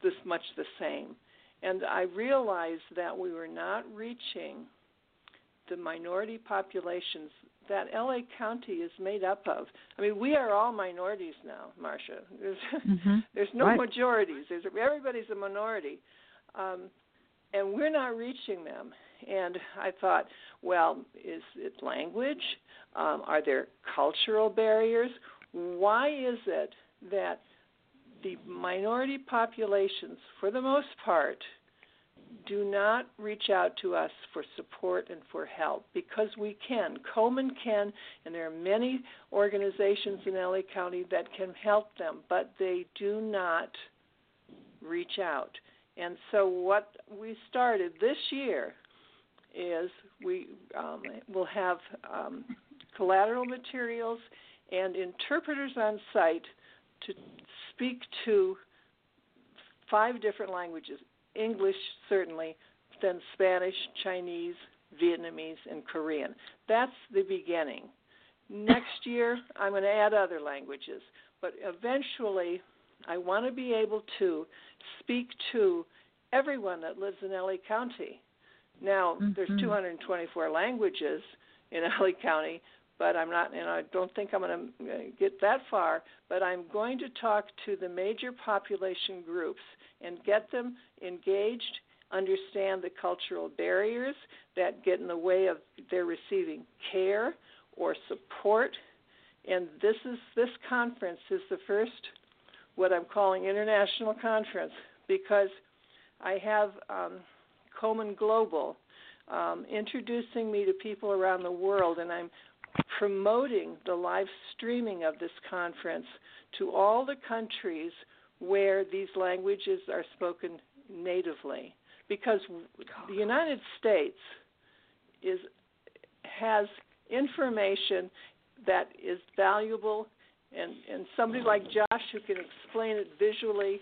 this much the same. And I realized that we were not reaching the minority populations that LA County is made up of. I mean, we are all minorities now, Marsha. There's, Mhm. there's no Right. majorities. There's everybody's a minority, um, and we're not reaching them. And I thought, well, is it language? Um, are there cultural barriers? Why is it that the minority populations, for the most part, do not reach out to us for support and for help because we can. Komen can, and there are many organizations in LA County that can help them, but they do not reach out. And so, what we started this year is we um, will have um, collateral materials and interpreters on site to speak to five different languages English, certainly, then Spanish, Chinese, Vietnamese, and Korean. That's the beginning. Next year, I'm going to add other languages, but eventually, I want to be able to speak to everyone that lives in LA County. Now, mm-hmm. there's 224 languages in LA County, but I'm not, and I don't think I'm going to uh, get that far. But I'm going to talk to the major population groups and get them engaged, understand the cultural barriers that get in the way of their receiving care or support. And this is this conference is the first what I'm calling international conference because I have um, Komen Global um, introducing me to people around the world, and I'm promoting the live streaming of this conference to all the countries where these languages are spoken natively. Because the United States is has information that is valuable, and, and somebody like Josh who can explain it visually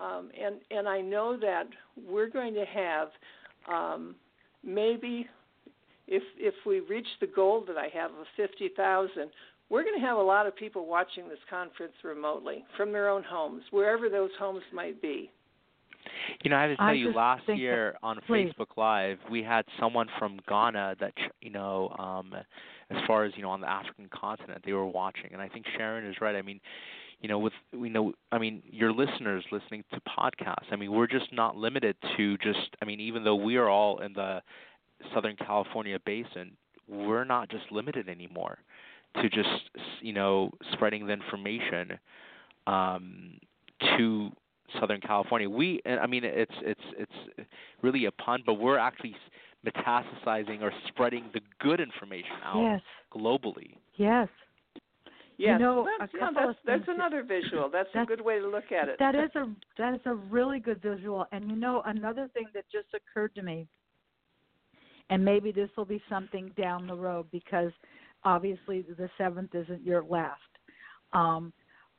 um, and and I know that we're going to have um, maybe if if we reach the goal that I have of fifty thousand, we're going to have a lot of people watching this conference remotely from their own homes, wherever those homes might be. You know, I have to tell I you, last year that, on please. Facebook Live, we had someone from Ghana that, you know, um, as far as you know, on the African continent, they were watching, and I think Sharon is right. I mean, you know, with we know, I mean, your listeners listening to podcasts. I mean, we're just not limited to just. I mean, even though we are all in the Southern California basin, we're not just limited anymore to just you know spreading the information um, to Southern California. We, I mean, it's it's it's really a pun, but we're actually metastasizing or spreading the good information out yes. globally. Yes. Yes, you know, that's, a yeah, that's, that's another visual. That's, a good way to look at it. That is a that is a really good visual. And you know, another thing that just occurred to me, and maybe this will be something down the road because obviously the seventh isn't your last. Um,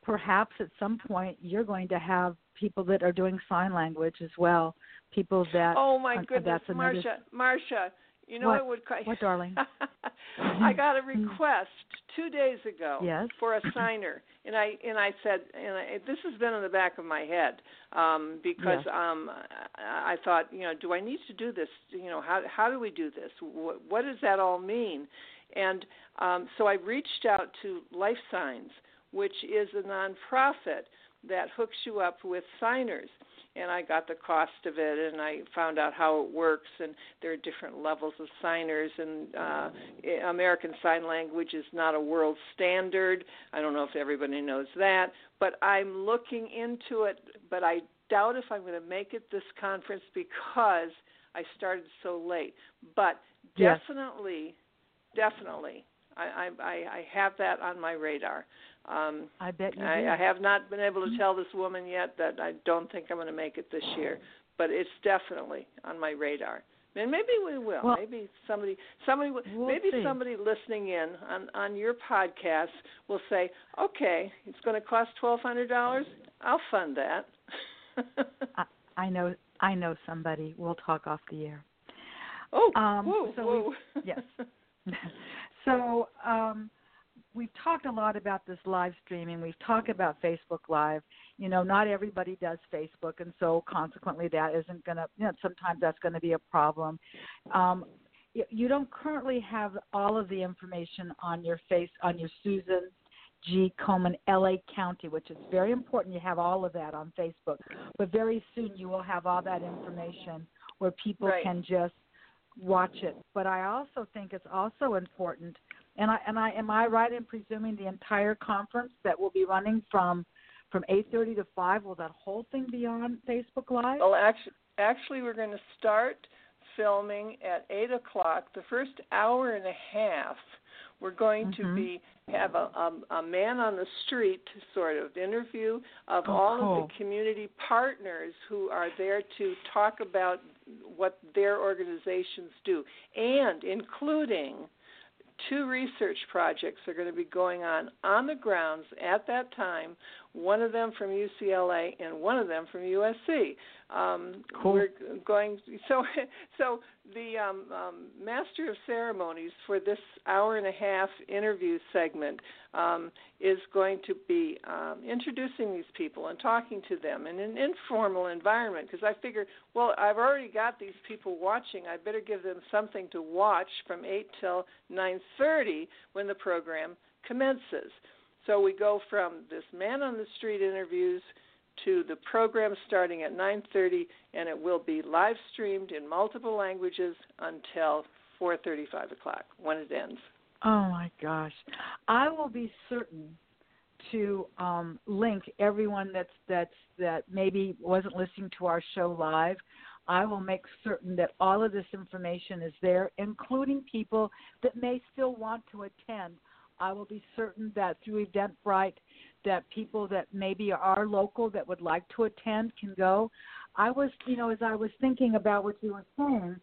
perhaps at some point you're going to have people that are doing sign language as well. People that oh my uh, goodness, another, Marsha, Marsha, you know What? it would. What, darling? I got a request two days ago Yes. for a signer, and I and I said, and I, this has been in the back of my head um, because Yes. um, I, I thought, you know, do I need to do this? You know, how how do we do this? What, what does that all mean? And um, so I reached out to Life Signs, which is a nonprofit that hooks you up with signers and I got the cost of it, and I found out how it works, and there are different levels of signers, and uh, American Sign Language is not a world standard. I don't know if everybody knows that, but I'm looking into it, but I doubt if I'm going to make it this conference because I started so late. But Yes. definitely, definitely, I, I, I have that on my radar. Um, I bet you do. I, I have not been able to tell this woman yet that I don't think I'm going to make it this year, but it's definitely on my radar. And maybe we will. Well, maybe somebody, somebody, we'll maybe see. somebody listening in on on your podcast will say, "Okay, it's going to cost twelve hundred dollars. I'll fund that." I, I know I know somebody. We'll talk off the air. oh, Um, whoa, so whoa. yes. so um, we've talked a lot about this live streaming. We've talked about Facebook Live. You know, not everybody does Facebook, and so consequently, that isn't going to. You know, sometimes that's going to be a problem. Um, you, don't currently have all of the information on your face on your Susan G. Komen LA County, which is very important. You have all of that on Facebook, but very soon you will have all that information where people Right. can just watch it. But I also think it's also important, and I and I am I right in presuming the entire conference that will be running from from 8:30 to 5 will that whole thing be on Facebook Live? Well, actually, actually, we're going to start filming at eight o'clock. The first hour and a half, we're going to Mhm. be have a, a a man on the street sort of interview of Oh, all of the community partners who are there to talk about what their organizations do, and including two research projects are going to be going on on the grounds at that time. One of them from UCLA and one of them from USC. Um, cool. We're going so so the um, um, master of ceremonies for this hour and a half interview segment um, is going to be um, introducing these people and talking to them in an informal environment because I figure, well, I've already got these people watching. I better give them something to watch from 8 till 9:30 when the program commences. So we go from this man on the street interviews to the program starting at 9:30 and it will be live streamed in multiple languages until 4:35 o'clock when it ends. Oh my gosh. I will be certain to um, link everyone that's that's that maybe wasn't listening to our show live. I will make certain that all of this information is there, including people that may still want to attend. I will be certain that through Eventbrite that people that maybe are local that would like to attend can go. I was, you know, as I was thinking about what you were saying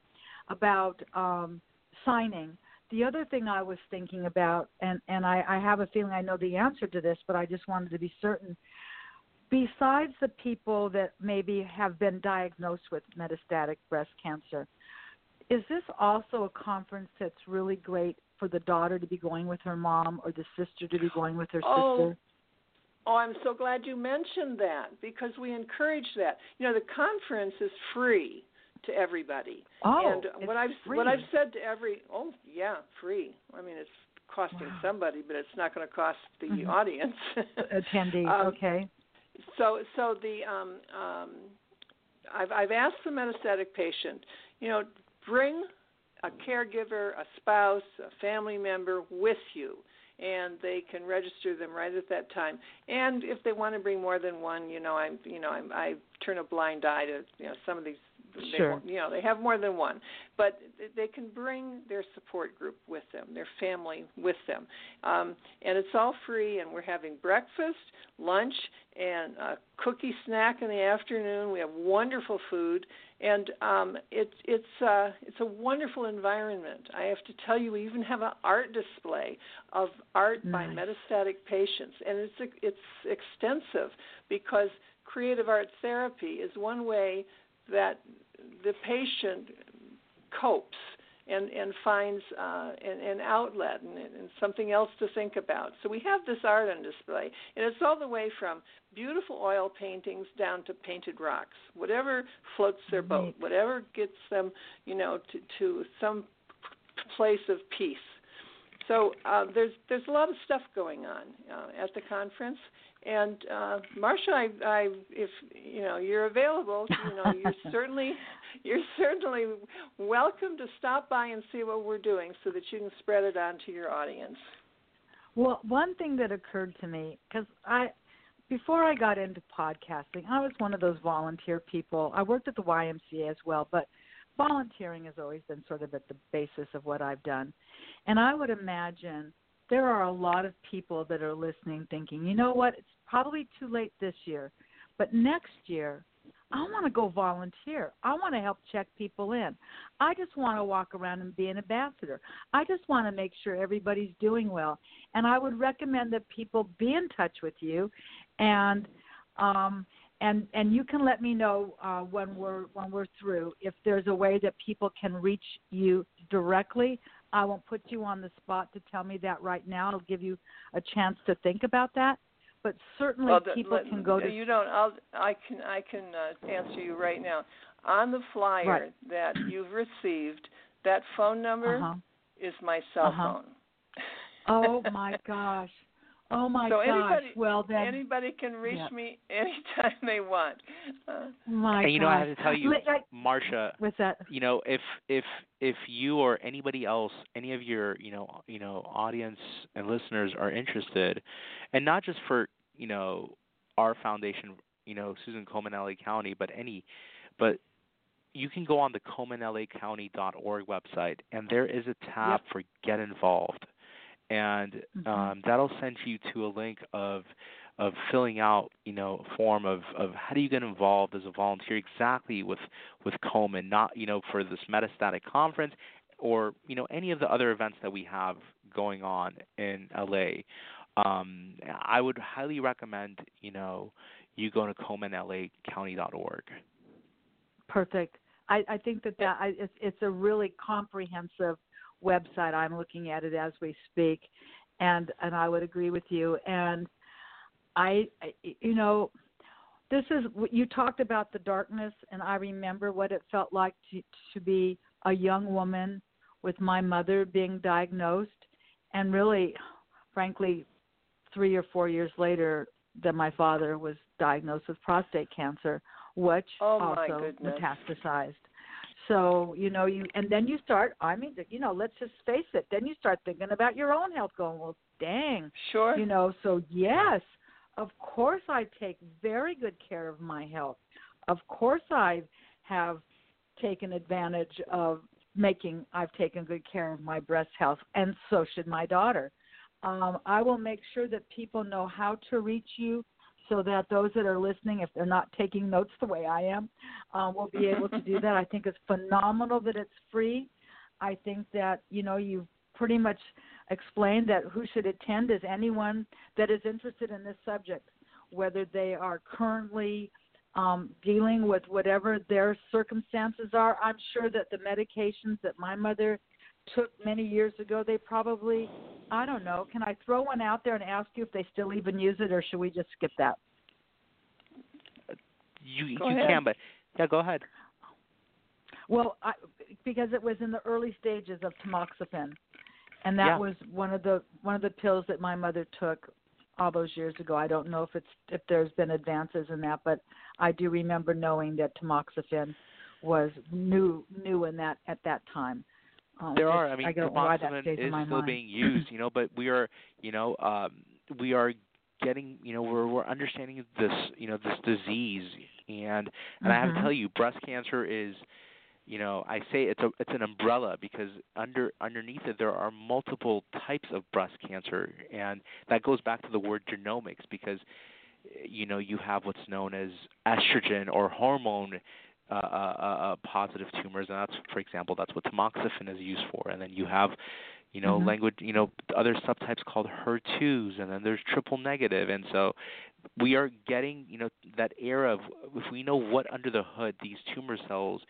about um, signing, the other thing I was thinking about, and, and I, I have a feeling I know the answer to this, but I just wanted to be certain. Besides the people that maybe have been diagnosed with metastatic breast cancer, is this also a conference that's really great for the daughter to be going with her mom or the sister to be going with her oh, sister? Oh, I'm so glad you mentioned that because we encourage that. You know, the conference is free to everybody. Oh, and what I've free. what I've said to every oh yeah, free. I mean, it's costing wow. somebody, but it's not going to cost the mm-hmm. audience. Attendee, um, okay. So so the um um I've I've asked the metastatic patient, you know, bring a caregiver, a spouse, a family member with you and they can register them right at that time. And if they want to bring more than one, you know, I'm, you know, I'm, I turn a blind eye to, you know, some of these. Sure. They, you know, they have more than one, but they can bring their support group with them, their family with them, um, and it's all free. And we're having breakfast, lunch, and a cookie snack in the afternoon. We have wonderful food, and um, it's it's uh, it's a wonderful environment. I have to tell you, we even have an art display of art nice. by metastatic patients, and it's it's extensive because creative art therapy is one way that the patient copes and and finds uh, an, an outlet and, and something else to think about. So we have this art on display, and it's all the way from beautiful oil paintings down to painted rocks. Whatever floats their boat, whatever gets them, you know, to to some place of peace. So uh, there's there's a lot of stuff going on uh, at the conference, and uh, Marsha, I, I, if you know you're available, you know you're certainly you're certainly welcome to stop by and see what we're doing, so that you can spread it on to your audience. Well, one thing that occurred to me because I, before I got into podcasting, I was one of those volunteer people. I worked at the YMCA as well, but volunteering has always been sort of at the basis of what I've done, and I would imagine there are a lot of people that are listening thinking, you know what, it's probably too late this year, but next year, I want to go volunteer. I want to help check people in. I just want to walk around and be an ambassador. I just want to make sure everybody's doing well. And I would recommend that people be in touch with you and um and and you can let me know uh, when we're when we're through if there's a way that people can reach you directly I won't put you on the spot to tell me that right now. I'll give you a chance to think about that. But certainly well, people let, can go to. You don't. I'll. I can. I can uh, answer you right now. On the flyer right. that you've received, that phone number uh-huh. is my cell uh-huh. phone. oh my gosh. Oh my so gosh! Anybody, well then, anybody can reach yep. me anytime they want. Uh, my and you know. I have to tell you, like, Marsha. With that, you know, if if if you or anybody else, any of your you know you know audience and listeners are interested, and not just for you know our foundation, you know Susan Komen LA County, but any, but you can go on the KomenLACounty.org website, and there is a tab yep. for Get Involved and mm-hmm. um, that'll send you to a link of of filling out, you know, a form of, of how do you get involved as a volunteer exactly with with Komen, not you know for this metastatic conference or you know any of the other events that we have going on in LA, um, I would highly recommend you know you go to komenlacounty.org. Perfect. I, I think that that I, it's, it's a really comprehensive website. I'm looking at it as we speak, and and I would agree with you. And I, you know, this is you talked about the darkness, and I remember what it felt like to to be a young woman with my mother being diagnosed, and really, frankly, three or four years later, that my father was diagnosed with prostate cancer, which oh also metastasized. So you know you, and then you start. I mean, you know, let's just face it. Then you start thinking about your own health, going, well, dang, sure, you know. So yes, of course I take very good care of my health. Of course I have taken advantage of making. I've taken good care of my breast health, and so should my daughter. Um, I will make sure that people know how to reach you so that those that are listening, if they're not taking notes the way I am, um, will be able to do that. I think it's phenomenal that it's free. I think that you know you've pretty much explained that who should attend is anyone that is interested in this subject, whether they are currently um, dealing with whatever their circumstances are. I'm sure that the medications that my mother took many years ago, they probably, I don't know. Can I throw one out there and ask you if they still even use it, or should we just skip that? You go you ahead. can, but yeah, go ahead. Well, I, because it was in the early stages of tamoxifen, and that Yeah. was one of the one of the pills that my mother took all those years ago. I don't know if it's if there's been advances in that, but I do remember knowing that tamoxifen was new new in that at that time. Um, There are. I mean, don't know why that tamoxifen is still mind. being used, you know, but we are, you know, um, we are getting, you know, we're we're understanding this, you know, this disease, and and I have to Mhm. tell you, breast cancer is, you know, I say it's a it's an umbrella because under underneath it there are multiple types of breast cancer, and that goes back to the word genomics because, you know, you have what's known as estrogen or hormone uh, uh, uh, positive tumors, and that's, for example, that's what tamoxifen is used for. And then you have, you know, Mhm. language, you know, other subtypes called HER2s, and then there's triple negative. And so, we are getting, you know, that era of if we know what under the hood these tumor cells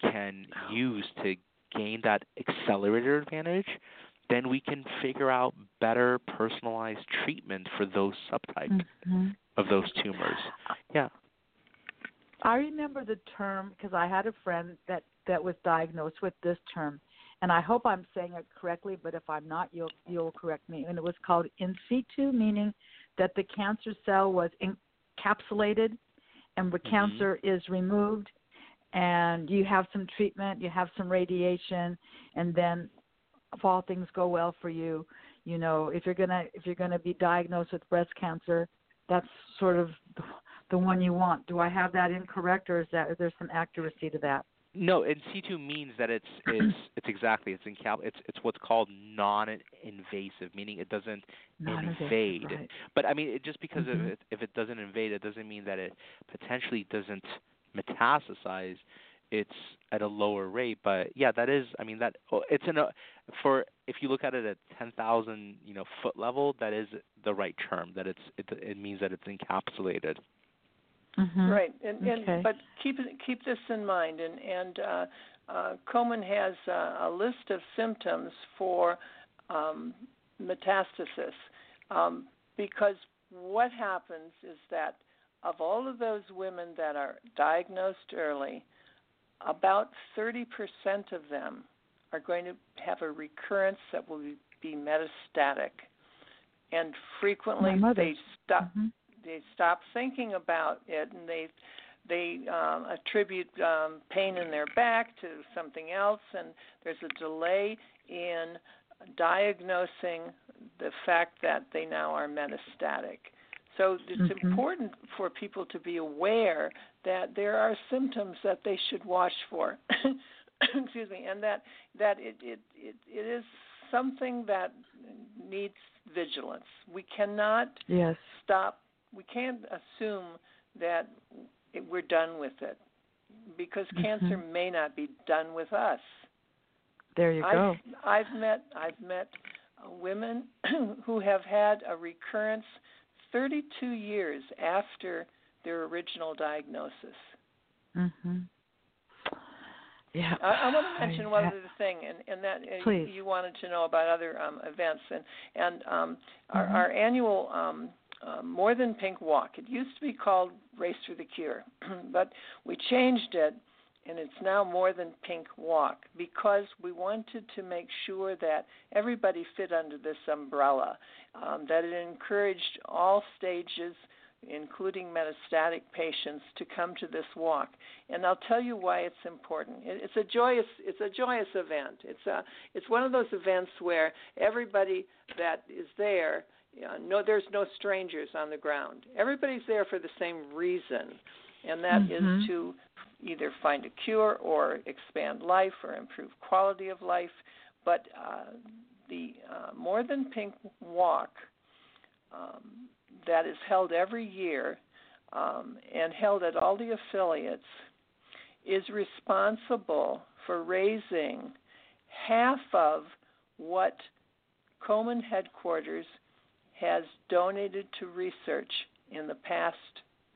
can use to gain that accelerator advantage, then we can figure out better personalized treatment for those subtypes Mhm. of those tumors. Yeah. I remember the term because I had a friend that that was diagnosed with this term, and I hope I'm saying it correctly. But if I'm not, you'll you'll correct me. And it was called in situ, meaning that the cancer cell was encapsulated, and the Mhm. cancer is removed, and you have some treatment, you have some radiation, and then if all things go well for you, you know if you're gonna if you're gonna be diagnosed with breast cancer, that's sort of the one you want. Do I have that incorrect, or is that is there some accuracy to that? No, in situ means that it's it's it's exactly it's in cal it's it's what's called non-invasive, meaning it doesn't Non-invasive, invade. right. But I mean, it, just because Mhm. of it, if it doesn't invade, it doesn't mean that it potentially doesn't metastasize. It's at a lower rate, but yeah, that is. I mean, that oh, it's in a for if you look at it at ten thousand, you know, foot level, that is the right term. That it's it it means that it's encapsulated. Mhm. Right, and, Okay. and but keep keep this in mind, and and uh, uh, Komen has uh, a list of symptoms for um, metastasis, um, because what happens is that of all of those women that are diagnosed early, about 30% of them are going to have a recurrence that will be, be metastatic, and frequently they stop Mhm. They stop thinking about it and they they um, attribute um, pain in their back to something else and there's a delay in diagnosing the fact that they now are metastatic so it's Mhm. important for people to be aware that there are symptoms that they should watch for excuse me and that that it, it it it is something that needs vigilance we cannot Yes. stop. We can't assume that it, we're done with it because cancer Mhm. may not be done with us. There you go. I've, I've met I've met uh, women who have had a recurrence 32 years after their original diagnosis. Mhm. Yeah. I, I want to mention I, one other thing, and, and that uh, Please. you wanted to know about other um, events, and and um, our, Mhm. our annual um, uh, More Than Pink Walk. It used to be called Race for the Cure, but we changed it, and it's now More Than Pink Walk because we wanted to make sure that everybody fit under this umbrella, um, that it encouraged all stages including metastatic patients, to come to this walk. And I'll tell you why it's important. It's a joyous it's a joyous event. It's a it's one of those events where everybody that is there, you know, no there's no strangers on the ground. Everybody's there for the same reason, and that is Mhm. to either find a cure or expand life or improve quality of life. But uh, the uh, More Than Pink Walk um, that is held every year um, and held at all the affiliates is responsible for raising half of what Komen headquarters has donated to research in the past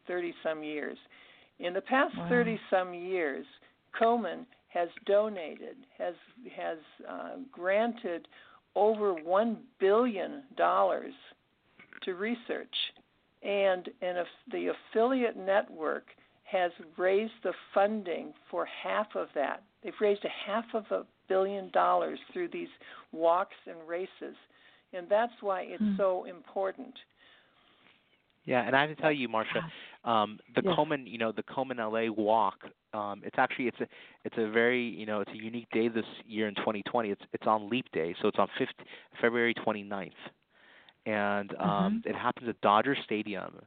30 some years. In the past Wow. 30 some years, Komen has donated, has has uh, granted over one billion dollars to research, and and the affiliate network has raised the funding for half of that. They've raised a half of a billion dollars through these walks and races, and that's why it's Hmm. so important. Yeah, and I have to tell you, Marsha, um, the Yes. Komen, you know, the Komen LA walk. Um, it's actually it's a it's a very you know it's a unique day this year in 2020. It's it's on Leap Day, so it's on 5th, February 29th, and um, it happens at Dodger Stadium.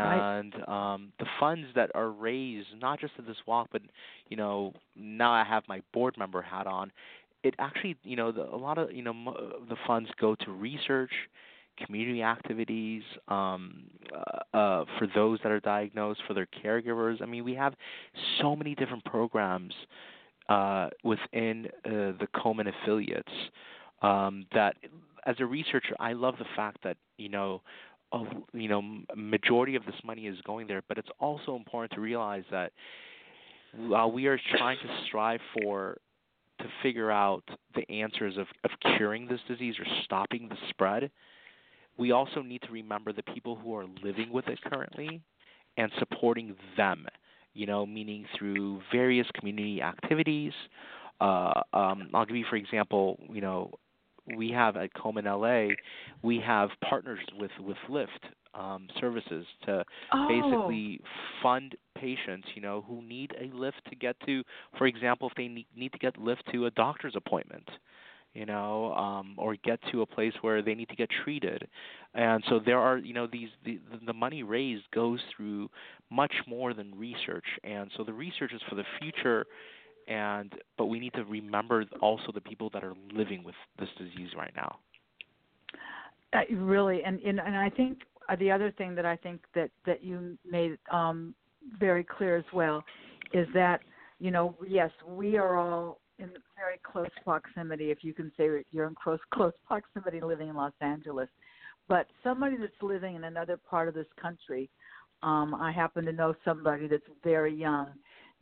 Right. And um, the funds that are raised, not just at this walk, but you know, now I have my board member hat on. It actually, you know, the, a lot of you know mo- the funds go to research, community activities um, uh, uh, for those that are diagnosed, for their caregivers. I mean, we have so many different programs uh, within uh, the Komen affiliates um, that, as a researcher, I love the fact that you know. A, you know, majority of this money is going there, but it's also important to realize that while we are trying to strive for to figure out the answers of, of curing this disease or stopping the spread, we also need to remember the people who are living with it currently and supporting them, you know, meaning through various community activities. Uh, um, I'll give you, for example, you know, we have at Komen LA, we have partners with with Lyft um, services to Oh. basically fund patients, you know, who need a lift to get to, for example, if they need, need to get lift to a doctor's appointment, you know, um, or get to a place where they need to get treated. And so there are, you know, these the the money raised goes through much more than research, and so the research is for the future. And but we need to remember also the people that are living with this disease right now. Uh, really, and, and and I think the other thing that I think that that you made um, very clear as well is that you know yes we are all in very close proximity if you can say you're in close close proximity living in Los Angeles, but somebody that's living in another part of this country, um, I happen to know somebody that's very young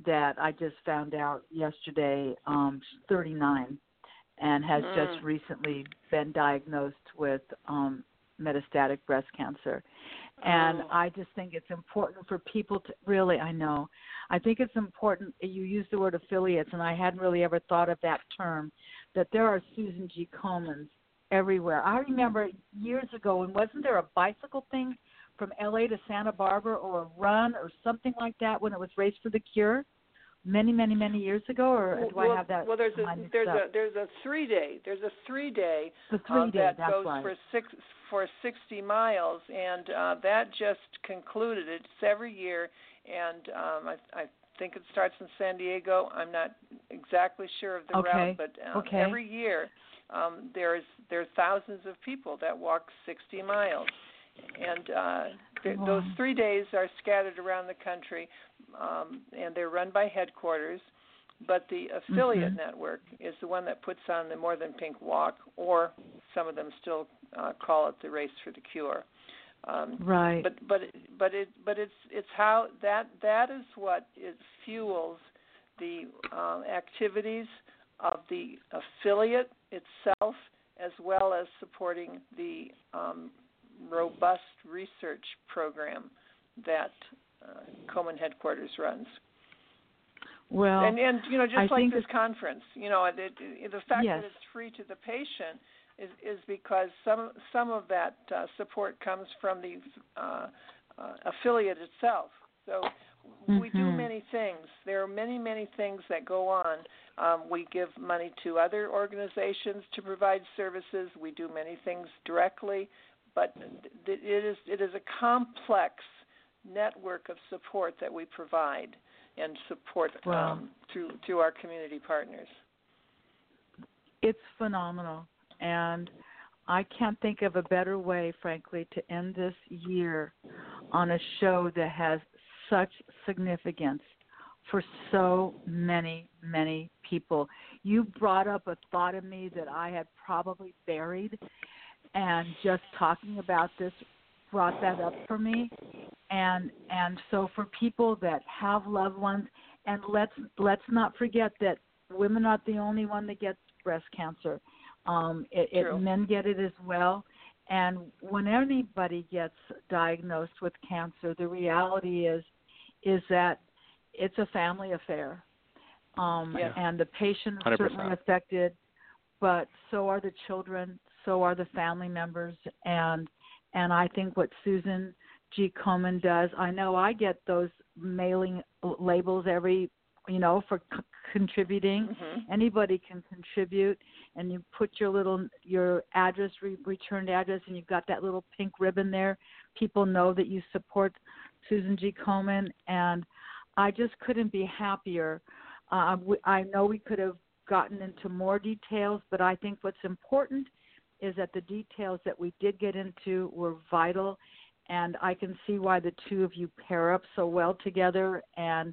that I just found out yesterday. Um, she's 39 and has Mm. just recently been diagnosed with um, metastatic breast cancer. And Oh. I just think it's important for people to really, I know, I think it's important. You use the word affiliates, and I hadn't really ever thought of that term, that there are Susan G. Komens everywhere. I remember years ago, and wasn't there a bicycle thing from LA to Santa Barbara or a run or something like that when it was Race for the Cure? Many, many, many years ago, or do well, I have that? Well, there's a there's up? a there's a three day there's a three day the uh, three day. that goes right. for six for 60 miles, and uh, that just concluded. It's every year, and um, I, I think it starts in San Diego. I'm not exactly sure of the Okay, route, but um, okay. every year um, there's there's thousands of people that walk 60 miles, and uh, th- Wow. those three days are scattered around the country, um, and they're run by headquarters. but the affiliate Mhm. network is the one that puts on the More Than Pink Walk, or some of them still uh, call it the Race for the Cure. Um, Right. but but but it but it's it's how that that is what it fuels the uh, activities of the affiliate itself, as well as supporting the um, robust research program that uh, Komen headquarters runs. well, and and you know just I like this conference, you know it, it, the fact Yes. that it's free to the patient is is because some some of that uh, support comes from the uh, uh, affiliate itself. So we do Mhm. many things. There are many many things that go on. Um, we give money to other organizations to provide services. We do many things directly, but it is it is a complex network of support that we provide and support Wow. um, through through our community partners. it's phenomenal and I can't think of a better way, frankly, to end this year on a show that has such significance for so many, many people. You brought up a thought in me that I had probably buried, and just talking about this brought that up for me. And and so for people that have loved ones, and let's let's not forget that women aren't the only one that gets breast cancer. Um, it, it, men get it as well. And when anybody gets diagnosed with cancer, the reality is is that it's a family affair. Um, Yeah. And the patient is 100%. certainly affected, but so are the children, so are the family members, and and I think what Susan G. Komen does, I know I get those mailing labels every, you know, for c- contributing. Hmm anybody can contribute and you put your little your address re- returned address and you've got that little pink ribbon there. People know that you support susan g. Komen and i just couldn't be happier. Uh, we, i know we could have gotten into more details but i think what's important is that the details that we did get into were vital and i can see why the two of you pair up so well together and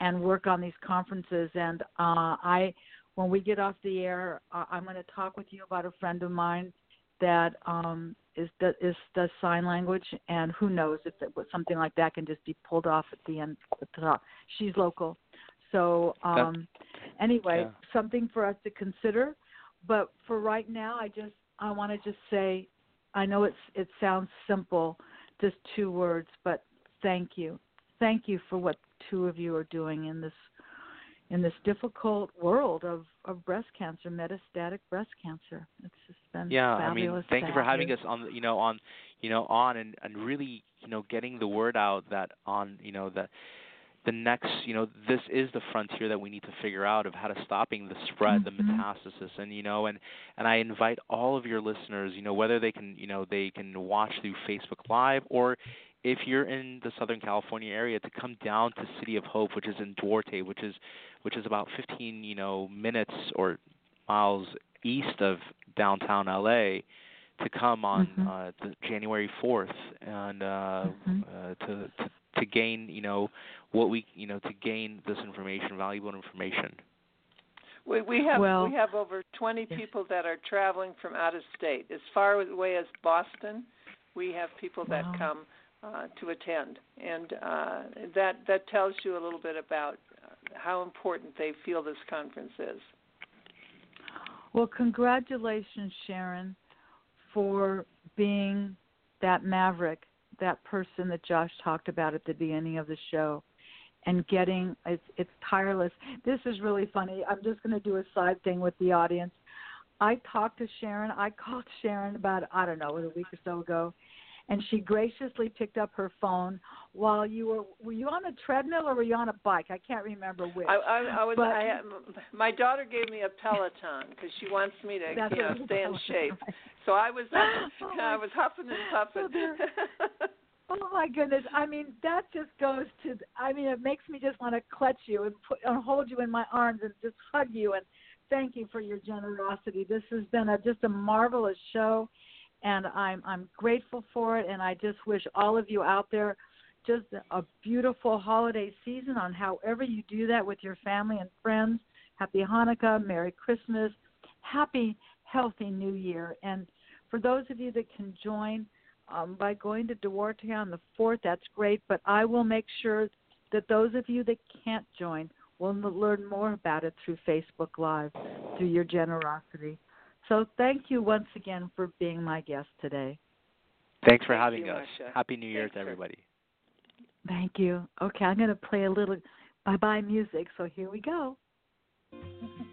and work on these conferences. And uh, I, when we get off the air, uh, I'm going to talk with you about a friend of mine that um, is that is does sign language, and who knows if it something like that can just be pulled off at the end at the top. She's local, so um, anyway, yeah. something for us to consider. But for right now, I just I want to just say, I know it's it sounds simple, just two words, but thank you, thank you for what two of you are doing in this in this difficult world of of breast cancer, metastatic breast cancer. It's just been yeah i mean thank you for having us on the- you know on you know on and and really you know getting the word out that on you know that the next you know this is the frontier that we need to figure out of how to stopping the spread the Mhm. metastasis and you know and and i invite all of your listeners you know whether they can you know they can watch through facebook live or if you're in the southern california area to come down to city of hope which is in duarte which is which is about 15 you know minutes or miles east of downtown LA to come on Mhm. uh, the January 4th and uh, Mhm. uh, to, to to gain you know what we you know to gain this information, valuable information. We we have Well- we have over 20 Yes. people that are traveling from out of state. As far away as Boston, we have people that Wow. come uh, to attend, and uh, that that tells you a little bit about uh, how important they feel this conference is. Well, congratulations, Sharon, for being that maverick, that person that Josh talked about at the beginning of the show, and getting it's it's tireless. This is really funny. I'm just going to do a side thing with the audience. I talked to Sharon. I called Sharon about I don't know, a week or so ago, and she graciously picked up her phone while you were were you on a treadmill or were you on a bike? I can't remember which. I, I, I was But- I, my daughter gave me a Peloton because she wants me to you know stay in shape. So I was Oh, I was huffing and puffing. So Oh my goodness! I mean, that just goes to. I mean, it makes me just want to clutch you and put and hold you in my arms and just hug you and thank you for your generosity. This has been a just a marvelous show, and I'm I'm grateful for it. And I just wish all of you out there just a beautiful holiday season on however you do that with your family and friends. Happy Hanukkah, Merry Christmas, Happy Healthy New Year. And for those of you that can join um, by going to Duarte on the 4th, that's great. But I will make sure that those of you that can't join will learn more about it through Facebook Live, through your generosity. So thank you once again for being my guest today. Thanks for Thank having you, us. Marsha. Happy New Year Thanks to everybody. Thank you. Okay, I'm going to play a little bye bye music. So here we go.